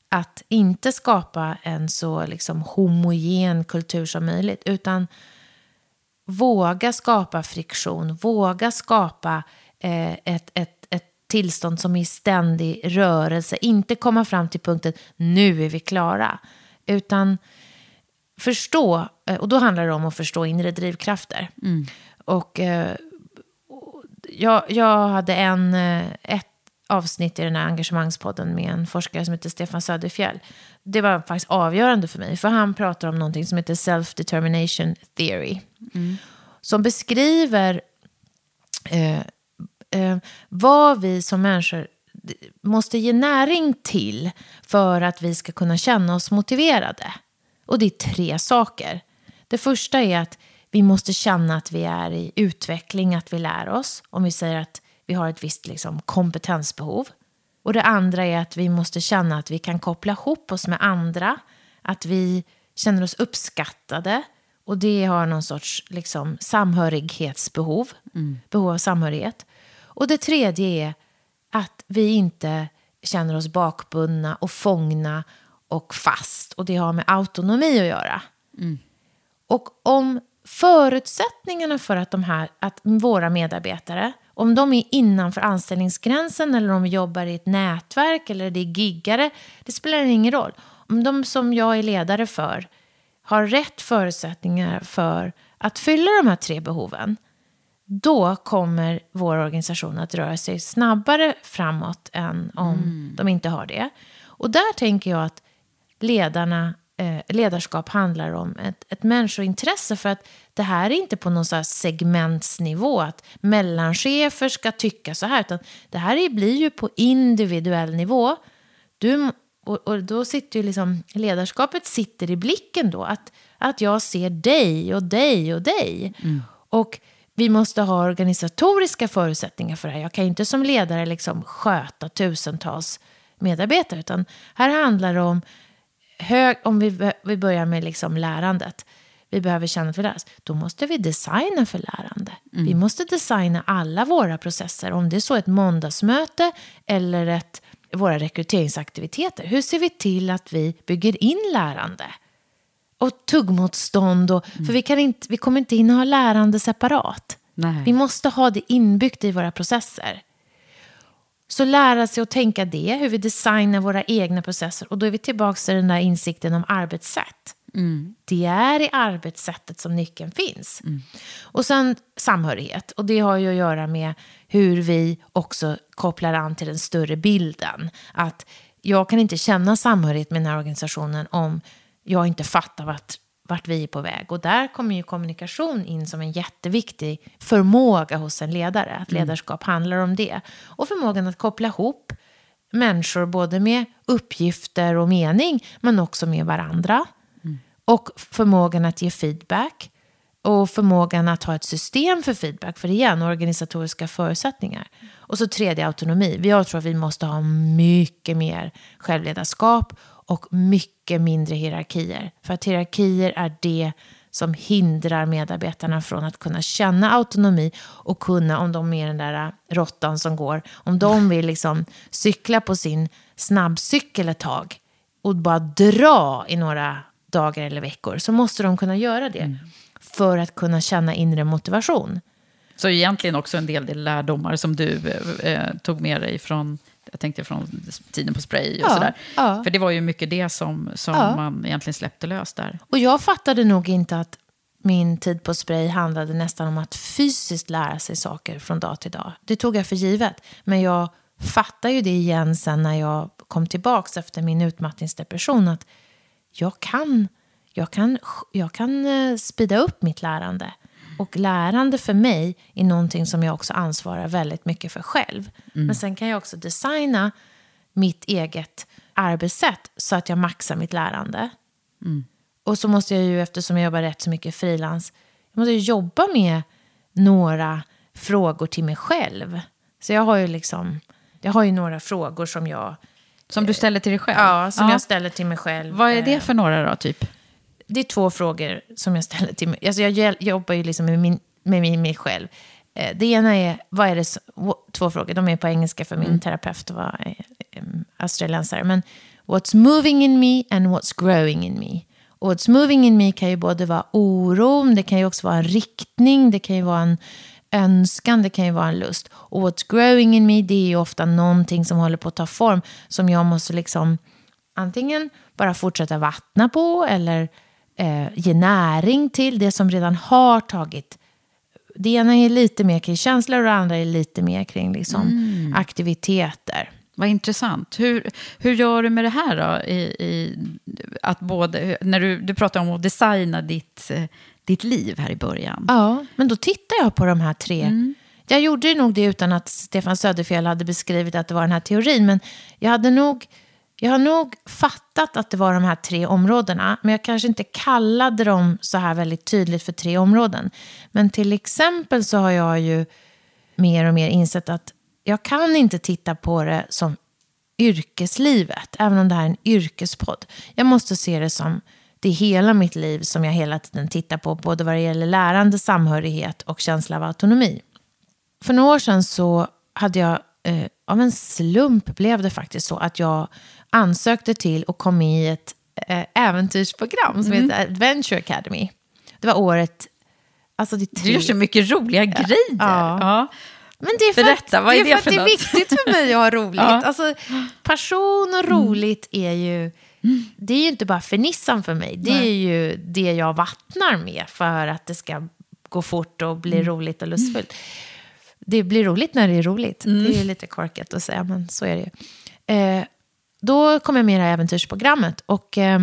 C: att inte skapa en så liksom homogen kultur som möjligt. Utan våga skapa friktion, våga skapa eh, ett, ett, ett tillstånd som är i ständig rörelse. Inte komma fram till punkten nu är vi klara. Utan förstå, eh, och då handlar det om att förstå inre drivkrafter. Och eh, jag, jag hade en, eh, ett avsnitt i den här engagemangspodden med en forskare som heter Stefan Söderfjell. Det var faktiskt avgörande för mig, för han pratar om någonting som heter self-determination theory. Som beskriver eh, eh, vad vi som människor måste ge näring till för att vi ska kunna känna oss motiverade. Och det är tre saker. Det första är att vi måste känna att vi är i utveckling, att vi lär oss. Om vi säger att vi har ett visst liksom, kompetensbehov. Och det andra är att vi måste känna att vi kan koppla ihop oss med andra. Att vi känner oss uppskattade. Och det har någon sorts liksom, samhörighetsbehov. Behov av samhörighet. Och det tredje är att vi inte känner oss bakbundna och fångna och fast. Och det har med autonomi att göra. Och om förutsättningarna för att, de här, att våra medarbetare, om de är innanför anställningsgränsen eller om de jobbar i ett nätverk eller det är giggare, det spelar ingen roll. Om de som jag är ledare för har rätt förutsättningar för att fylla de här tre behoven, då kommer vår organisation att röra sig snabbare framåt än om de inte har det. Och där tänker jag att ledarna, eh, ledarskap handlar om ett, ett människointresse. För att det här är inte på någon så segmentsnivå, att mellanchefer ska tycka så här. Utan det här är, blir ju på individuell nivå. Du, och, och då sitter ju liksom, ledarskapet sitter i blicken då. Att, att jag ser dig och dig och dig. Och vi måste ha organisatoriska förutsättningar för det här. Jag kan ju inte som ledare liksom sköta tusentals medarbetare. Utan här handlar det om, hög, om vi, vi börjar med liksom lärandet. Vi behöver känna lär oss. Då måste vi designa för lärande. Vi måste designa alla våra processer. Om det är så ett måndagsmöte eller ett, våra rekryteringsaktiviteter. Hur ser vi till att vi bygger in lärande? Och tuggmotstånd. Och, För vi, kan inte, vi kommer inte in och ha lärande separat.
B: Nej.
C: Vi måste ha det inbyggt i våra processer. Så lära sig att tänka det, hur vi designar våra egna processer. Och då är vi tillbaka till den där insikten om arbetssätt. Det är i arbetssättet som nyckeln finns. Och sen samhörighet. Och det har ju att göra med hur vi också kopplar an till den större bilden. Att jag kan inte känna samhörighet med den här organisationen om jag inte fattar vart, vart vi är på väg. Och där kommer ju kommunikation in som en jätteviktig förmåga hos en ledare. Att ledarskap handlar om det. Och förmågan att koppla ihop människor både med uppgifter och mening, men också med varandra. Och förmågan att ge feedback. Och förmågan att ha ett system för feedback. För igen, organisatoriska förutsättningar. Och så tredje, autonomi. Jag tror att vi måste ha mycket mer självledarskap och mycket mindre hierarkier. För att hierarkier är det som hindrar medarbetarna från att kunna känna autonomi och kunna, om de är den där råttan som går, om de vill liksom cykla på sin snabbcykel ett tag och bara dra i några dagar eller veckor, så måste de kunna göra det för att kunna känna inre motivation.
B: Så egentligen också en del, del lärdomar som du eh, tog med dig från, jag tänkte från tiden på spray och
C: Ja,
B: sådär.
C: ja.
B: För det var ju mycket det som, som
C: Ja.
B: man egentligen släppte lös där.
C: Och jag fattade nog inte att min tid på Spray handlade nästan om att fysiskt lära sig saker från dag till dag. Det tog jag för givet. Men jag fattar ju det igen sen när jag kom tillbaka efter min utmattningsdepression. Att jag kan, jag kan, jag kan eh, spida upp mitt lärande. Och lärande för mig är någonting som jag också ansvarar väldigt mycket för själv.
B: Mm.
C: Men sen kan jag också designa mitt eget arbetssätt så att jag maxar mitt lärande.
B: Mm.
C: Och så måste jag ju, eftersom jag jobbar rätt så mycket frilans, jag måste jobba med några frågor till mig själv. Så jag har ju liksom, jag har ju några frågor som jag...
B: Som du ställer till dig själv?
C: Ja, som jag ställer till mig själv.
B: Vad är det
C: Eh,
B: för några då, typ?
C: Det är två frågor som jag ställer till mig. Alltså jag jobbar ju liksom med, min, med mig, mig själv. Eh, Det ena är, vad är det, två frågor, de är på engelska för min
B: Mm.
C: terapeut var eh, australiensare. Men what's moving in me and what's growing in me. Och what's moving in me kan ju både vara oron, det kan ju också vara en riktning, det kan ju vara en önskan, det kan ju vara en lust. Och what's growing in me, det är ju ofta någonting som håller på att ta form, som jag måste liksom antingen bara fortsätta vattna på eller eh, ge näring till det som redan har tagit. Det ena är lite mer kring känslor och det andra är lite mer kring liksom,
B: Mm.
C: aktiviteter.
B: Vad intressant. Hur, hur gör du med det här då? I, i, att både, när du, du pratar om att designa ditt, eh, ditt liv här i början.
C: Ja, men då tittar jag på de här tre. Jag gjorde nog det utan att Stefan Söderfjell hade beskrivit att det var den här teorin. Men jag, hade nog, jag har nog fattat att det var de här tre områdena. Men jag kanske inte kallade dem så här väldigt tydligt för tre områden. Men till exempel så har jag ju mer och mer insett att jag kan inte titta på det som yrkeslivet, även om det här är en yrkespodd. Jag måste se det som det är hela mitt liv som jag hela tiden tittar på, både vad det gäller lärande, samhörighet och känsla av autonomi. För några år sedan så hade jag, eh, av en slump blev det faktiskt så att jag ansökte till och kom med i ett eh, äventyrsprogram som
B: Mm.
C: heter Adventure Academy. Det var året, alltså det är tre...
B: Du gör så mycket roliga grejer.
C: Ja.
B: Ja.
C: Men det är för
B: Berätta,
C: att,
B: vad är
C: det
B: det
C: är för,
B: för
C: att det är viktigt för mig att ha roligt.
B: Ja. Mm.
C: Alltså, passion och roligt är ju... Det är ju inte bara fernissan för mig. Det är
B: Nej.
C: ju det jag vattnar med för att det ska gå fort och bli
B: Mm.
C: roligt och lustfullt. Det blir roligt när det är roligt.
B: Mm.
C: Det är ju lite korkat att säga, men så är det ju. Eh, då kom jag med i det här äventyrsprogrammet och eh,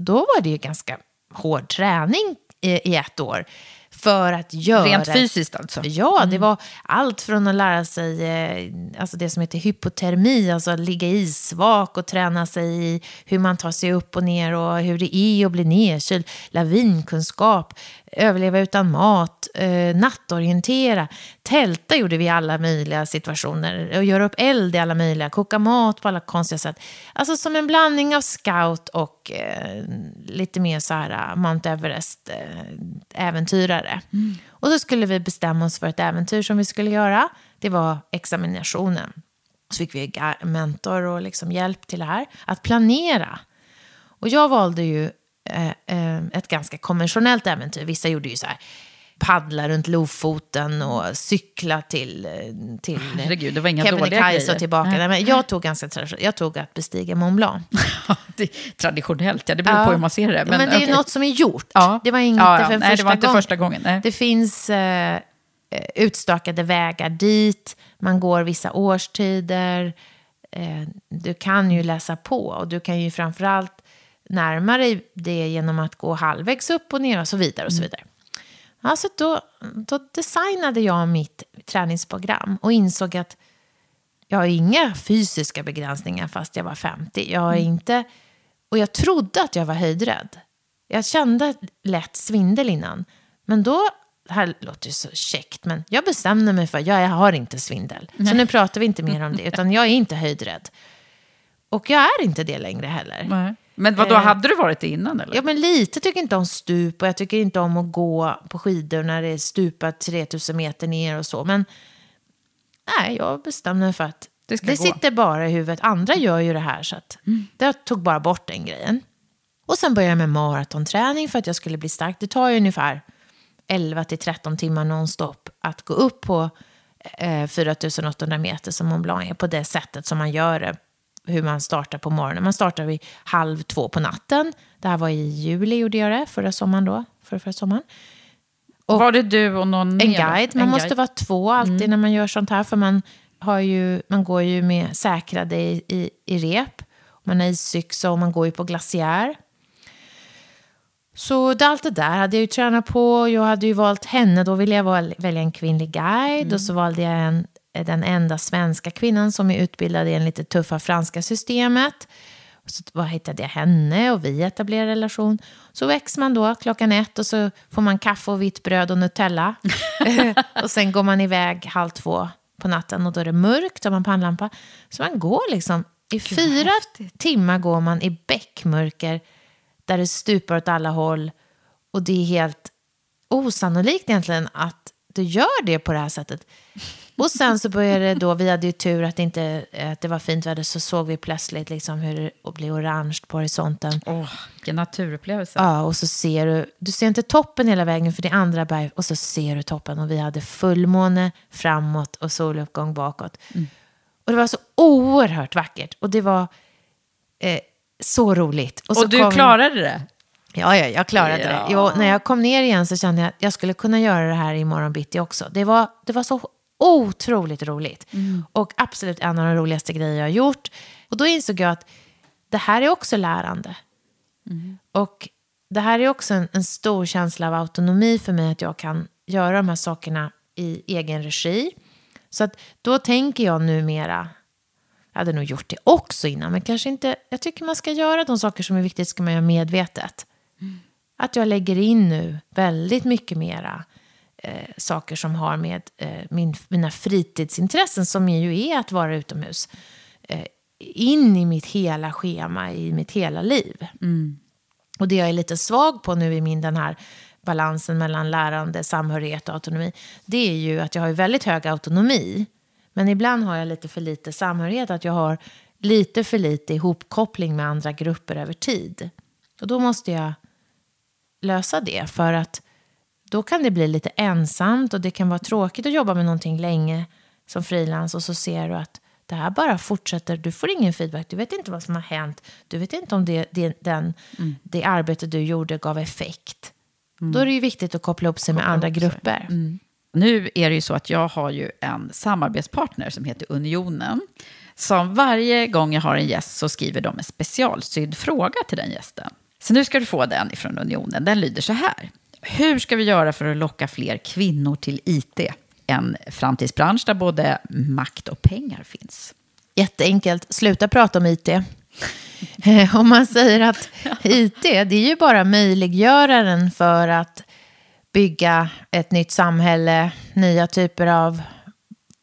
C: då var det ju ganska hård träning i, i ett år. För att göra...
B: Rent fysiskt alltså?
C: Ja, det var allt från att lära sig eh, alltså det som heter hypotermi, alltså att ligga isvak och träna sig i hur man tar sig upp och ner och hur det är att bli nedkyld, lavinkunskap, överleva utan mat, eh, nattorientera, tälta gjorde vi i alla möjliga situationer, och göra upp eld i alla möjliga, koka mat på alla konstiga sätt. Alltså som en blandning av scout och eh, lite mer så här eh, Mount Everest-äventyrare. Och så skulle vi bestämma oss för ett äventyr som vi skulle göra. Det var examinationen. Så fick vi mentor och liksom hjälp till det här. Att planera. Och jag valde ju ett ganska konventionellt äventyr. Vissa gjorde ju så här paddla runt Lofoten och cykla till, eh, till
B: Herregud, det var inga
C: Kebnekaise och tillbaka.
B: Nej.
C: Men jag tog ganska. Jag tog att bestiga Mont Blanc.
B: Traditionellt, ja. Det beror på hur man ser det.
C: Men, det är ju
B: okej.
C: något som är gjort.
B: Ja.
C: Det var inte
B: Ja, ja.
C: för
B: Nej, det var inte
C: gången.
B: första gången, nej.
C: Det finns eh, eh, utstakade vägar dit. Man går vissa årstider. Eh, du kan ju läsa på och du kan ju framförallt närma dig det genom att gå halvvägs upp och ner och så vidare. och så vidare. Alltså då, då designade jag mitt träningsprogram och insåg att jag har inga fysiska begränsningar fast jag var 50. Jag har inte, och jag trodde att jag var höjdrädd. Jag kände lätt svindel innan. Men då, det här låter ju så käckt, men jag bestämde mig för att jag har inte svindel. Så nu pratar vi inte mer om det, utan jag är inte höjdrädd. Och jag är inte det längre heller.
B: Nej. Men vad då
C: Eh,
B: hade du varit det innan eller?
C: Ja, men lite tycker inte om stup och jag tycker inte om att gå på skidor när det är stupat 3000 meter ner och så. Men nej, jag bestämde mig för att
B: Det
C: det, sitter bara i huvudet. Andra gör ju det här så att jag tog bara bort den grejen. Och sen började jag med maratonträning för att jag skulle bli stark. Det tar ju ungefär 11 till 13 timmar nonstop att gå upp på eh, 4800 meter som Mont Blanc är på det sättet som man gör det. Hur man startar på morgonen. Man startar vid halv två på natten. Det här var i juli gjorde jag det, förra sommaren då. för förra sommaren.
B: var det du och någon
C: En
B: mer
C: guide. Man
B: En
C: måste
B: guide.
C: vara två alltid
B: Mm.
C: när man gör sånt här. För man, har ju, man går ju med säkrade i, i, i rep. Man har isyxa och man går ju på glaciär. Så det, allt det där hade jag ju tränat på. Jag hade ju valt henne. Då ville jag välja en kvinnlig guide.
B: Mm.
C: Och så valde jag en, den enda svenska kvinnan som är utbildad i en lite tuffa franska systemet. Så vad hittade jag henne och vi etablerade relation. Så väcks man då klockan ett och så får man kaffe och vitt bröd och Nutella. och sen går man iväg halv två på natten och då är det mörkt och man pannlampa. Så man går liksom, i fyra timmar går man i bäckmörker där det stupar åt alla håll. Och det är helt osannolikt egentligen att du gör det på det här sättet. Och sen så började det då, vi hade ju tur att det, inte, att det var fint väder, så såg vi plötsligt liksom hur det blev orange på horisonten.
B: Åh, vilken naturupplevelse.
C: Ja, och så ser du, du ser inte toppen hela vägen för det är andra berg, och så ser du toppen. Och vi hade fullmåne framåt och soluppgång bakåt. Och det var så oerhört vackert. Och det var eh, så roligt.
B: Och,
C: så
B: du
C: kom-
B: klarade det?
C: Ja, ja, jag klarade
B: Ja.
C: det. Jag, när jag kom ner igen så kände jag att jag skulle kunna göra det här imorgon bitti också. Det var, det var så otroligt roligt. Och absolut en av de roligaste grejer jag har gjort. Och då insåg jag att det här är också lärande. Och det här är också en, en stor känsla av autonomi för mig, att jag kan göra de här sakerna i egen regi. Så att då tänker jag numera, jag hade nog gjort det också innan, men kanske inte, jag tycker man ska göra de saker som är viktigt, ska man göra medvetet. Att jag lägger in nu väldigt mycket mera eh, saker som har med eh, min, mina fritidsintressen, som ju är att vara utomhus, eh, in i mitt hela schema, i mitt hela liv. Och det jag är lite svag på nu i min den här balansen mellan lärande, samhörighet och autonomi, det är ju att jag har väldigt hög autonomi. Men ibland har jag lite för lite samhörighet, att jag har lite för lite ihopkoppling med andra grupper över tid. Och då måste jag lösa det, för att då kan det bli lite ensamt och det kan vara tråkigt att jobba med någonting länge som frilans och så ser du att det här bara fortsätter, du får ingen feedback, du vet inte vad som har hänt, du vet inte om det, det, den, det arbete du gjorde gav effekt. Då är det ju viktigt att koppla upp sig med andra grupper.
B: Nu är det ju så att jag har ju en samarbetspartner som heter Unionen. Som varje gång jag har en gäst så skriver de en specialsydd fråga till den gästen. Så nu ska du få den ifrån Unionen. Den lyder så här. Hur ska vi göra för att locka fler kvinnor till IT? En framtidsbransch där både makt och pengar finns.
C: Jätteenkelt, sluta prata om IT. Eh, om man säger att IT, det är ju bara möjliggöraren för att bygga ett nytt samhälle, nya typer av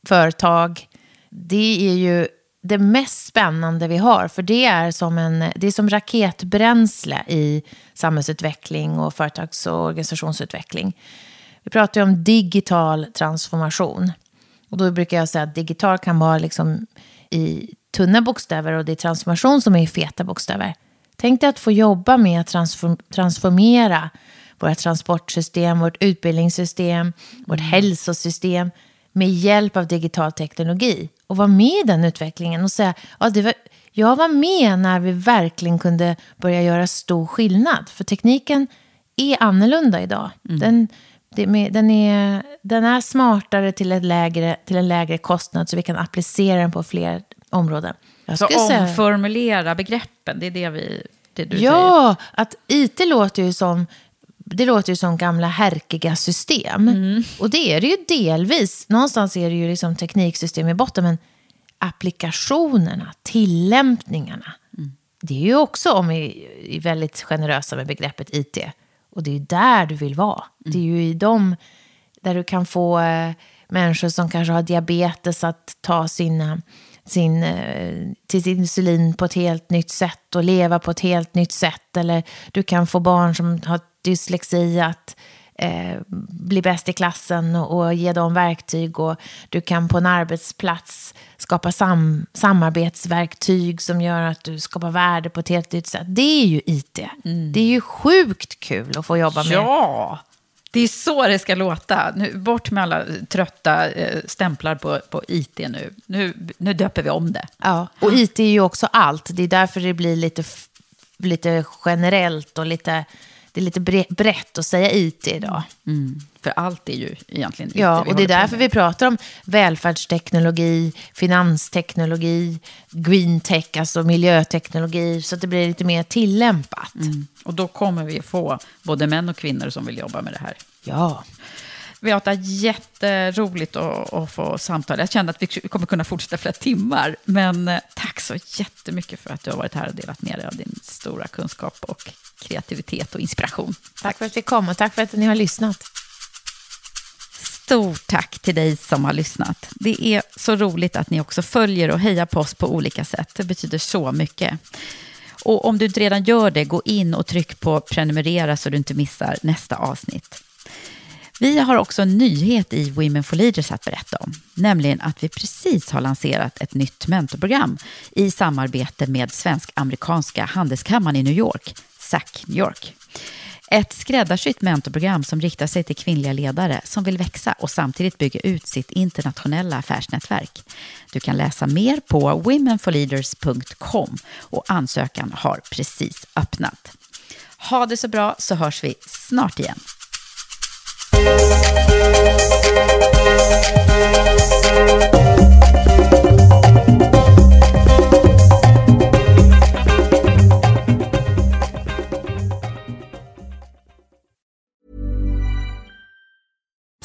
C: företag. Det är ju det mest spännande vi har, för det är som, en, det är som raketbränsle i samhällsutveckling och företags och organisationsutveckling. Vi pratar ju om digital transformation. Och då brukar jag säga att digital kan vara liksom i tunna bokstäver och det är transformation som är i feta bokstäver. Tänk dig att få jobba med att transform- transformera våra transportsystem, vårt utbildningssystem, vårt hälsosystem med hjälp av digital teknologi. Och vara med i den utvecklingen och säga, ja, det var, jag var med när vi verkligen kunde börja göra stor skillnad. För tekniken är annorlunda idag. Den, det med, den, är, den är smartare till, ett lägre, till en lägre kostnad så vi kan applicera den på fler områden. Jag
B: Så
C: säga-
B: omformulera begreppen, det är det, vi, det du säger.
C: Ja, att IT låter ju som, det låter ju som gamla härkiga system.
B: Mm.
C: Och det är det ju delvis. Någonstans är det ju liksom tekniksystem i botten, men applikationerna, tillämpningarna,
B: Mm.
C: det är ju också, om vi är väldigt generösa med begreppet IT, och det är ju där du vill vara. Det är ju i dem där du kan få eh, människor som kanske har diabetes att ta sina, sin, eh, till sin insulin på ett helt nytt sätt och leva på ett helt nytt sätt. Eller du kan få barn som har dyslexi att eh, bli bäst i klassen och, och ge dem verktyg. Och du kan på en arbetsplats skapa sam, samarbetsverktyg som gör att du skapar värde på ett helt nytt sätt. Det är ju IT. Det är ju sjukt kul att få jobba med.
B: Det är så det ska låta. Nu, bort med alla trötta eh, stämplar på, på IT nu. nu. Nu döper vi om det.
C: Ja, och IT är ju också allt. Det är därför det blir lite, lite generellt och lite... Det är lite bre- brett att säga IT idag.
B: Mm. För allt är ju egentligen IT
C: Ja,
B: vi
C: och det är därför vi pratar om välfärdsteknologi, finansteknologi, green tech, alltså miljöteknologi, så att det blir lite mer tillämpat.
B: Mm. Och då kommer vi få både män och kvinnor som vill jobba med det här.
C: Ja.
B: Beata, jätteroligt att, att få samtala. Jag känner att vi kommer kunna fortsätta flera timmar. Men eh, tack så jättemycket för att du har varit här och delat med dig av din stora kunskap och kreativitet och inspiration.
C: Tack för att vi kom och tack för att ni har lyssnat.
B: Stort tack till dig som har lyssnat. Det är så roligt att ni också följer och hejar på oss på olika sätt. Det betyder så mycket. Och om du inte redan gör det, gå in och tryck på prenumerera så du inte missar nästa avsnitt. Vi har också en nyhet i Women for Leaders att berätta om, nämligen att vi precis har lanserat ett nytt mentorprogram i samarbete med Svensk-amerikanska handelskammaren i New York, SAC New York. Ett skräddarsytt mentorprogram som riktar sig till kvinnliga ledare som vill växa och samtidigt bygga ut sitt internationella affärsnätverk. Du kan läsa mer på womenforleaders.com och ansökan har precis öppnat. Ha det så bra så hörs vi snart igen.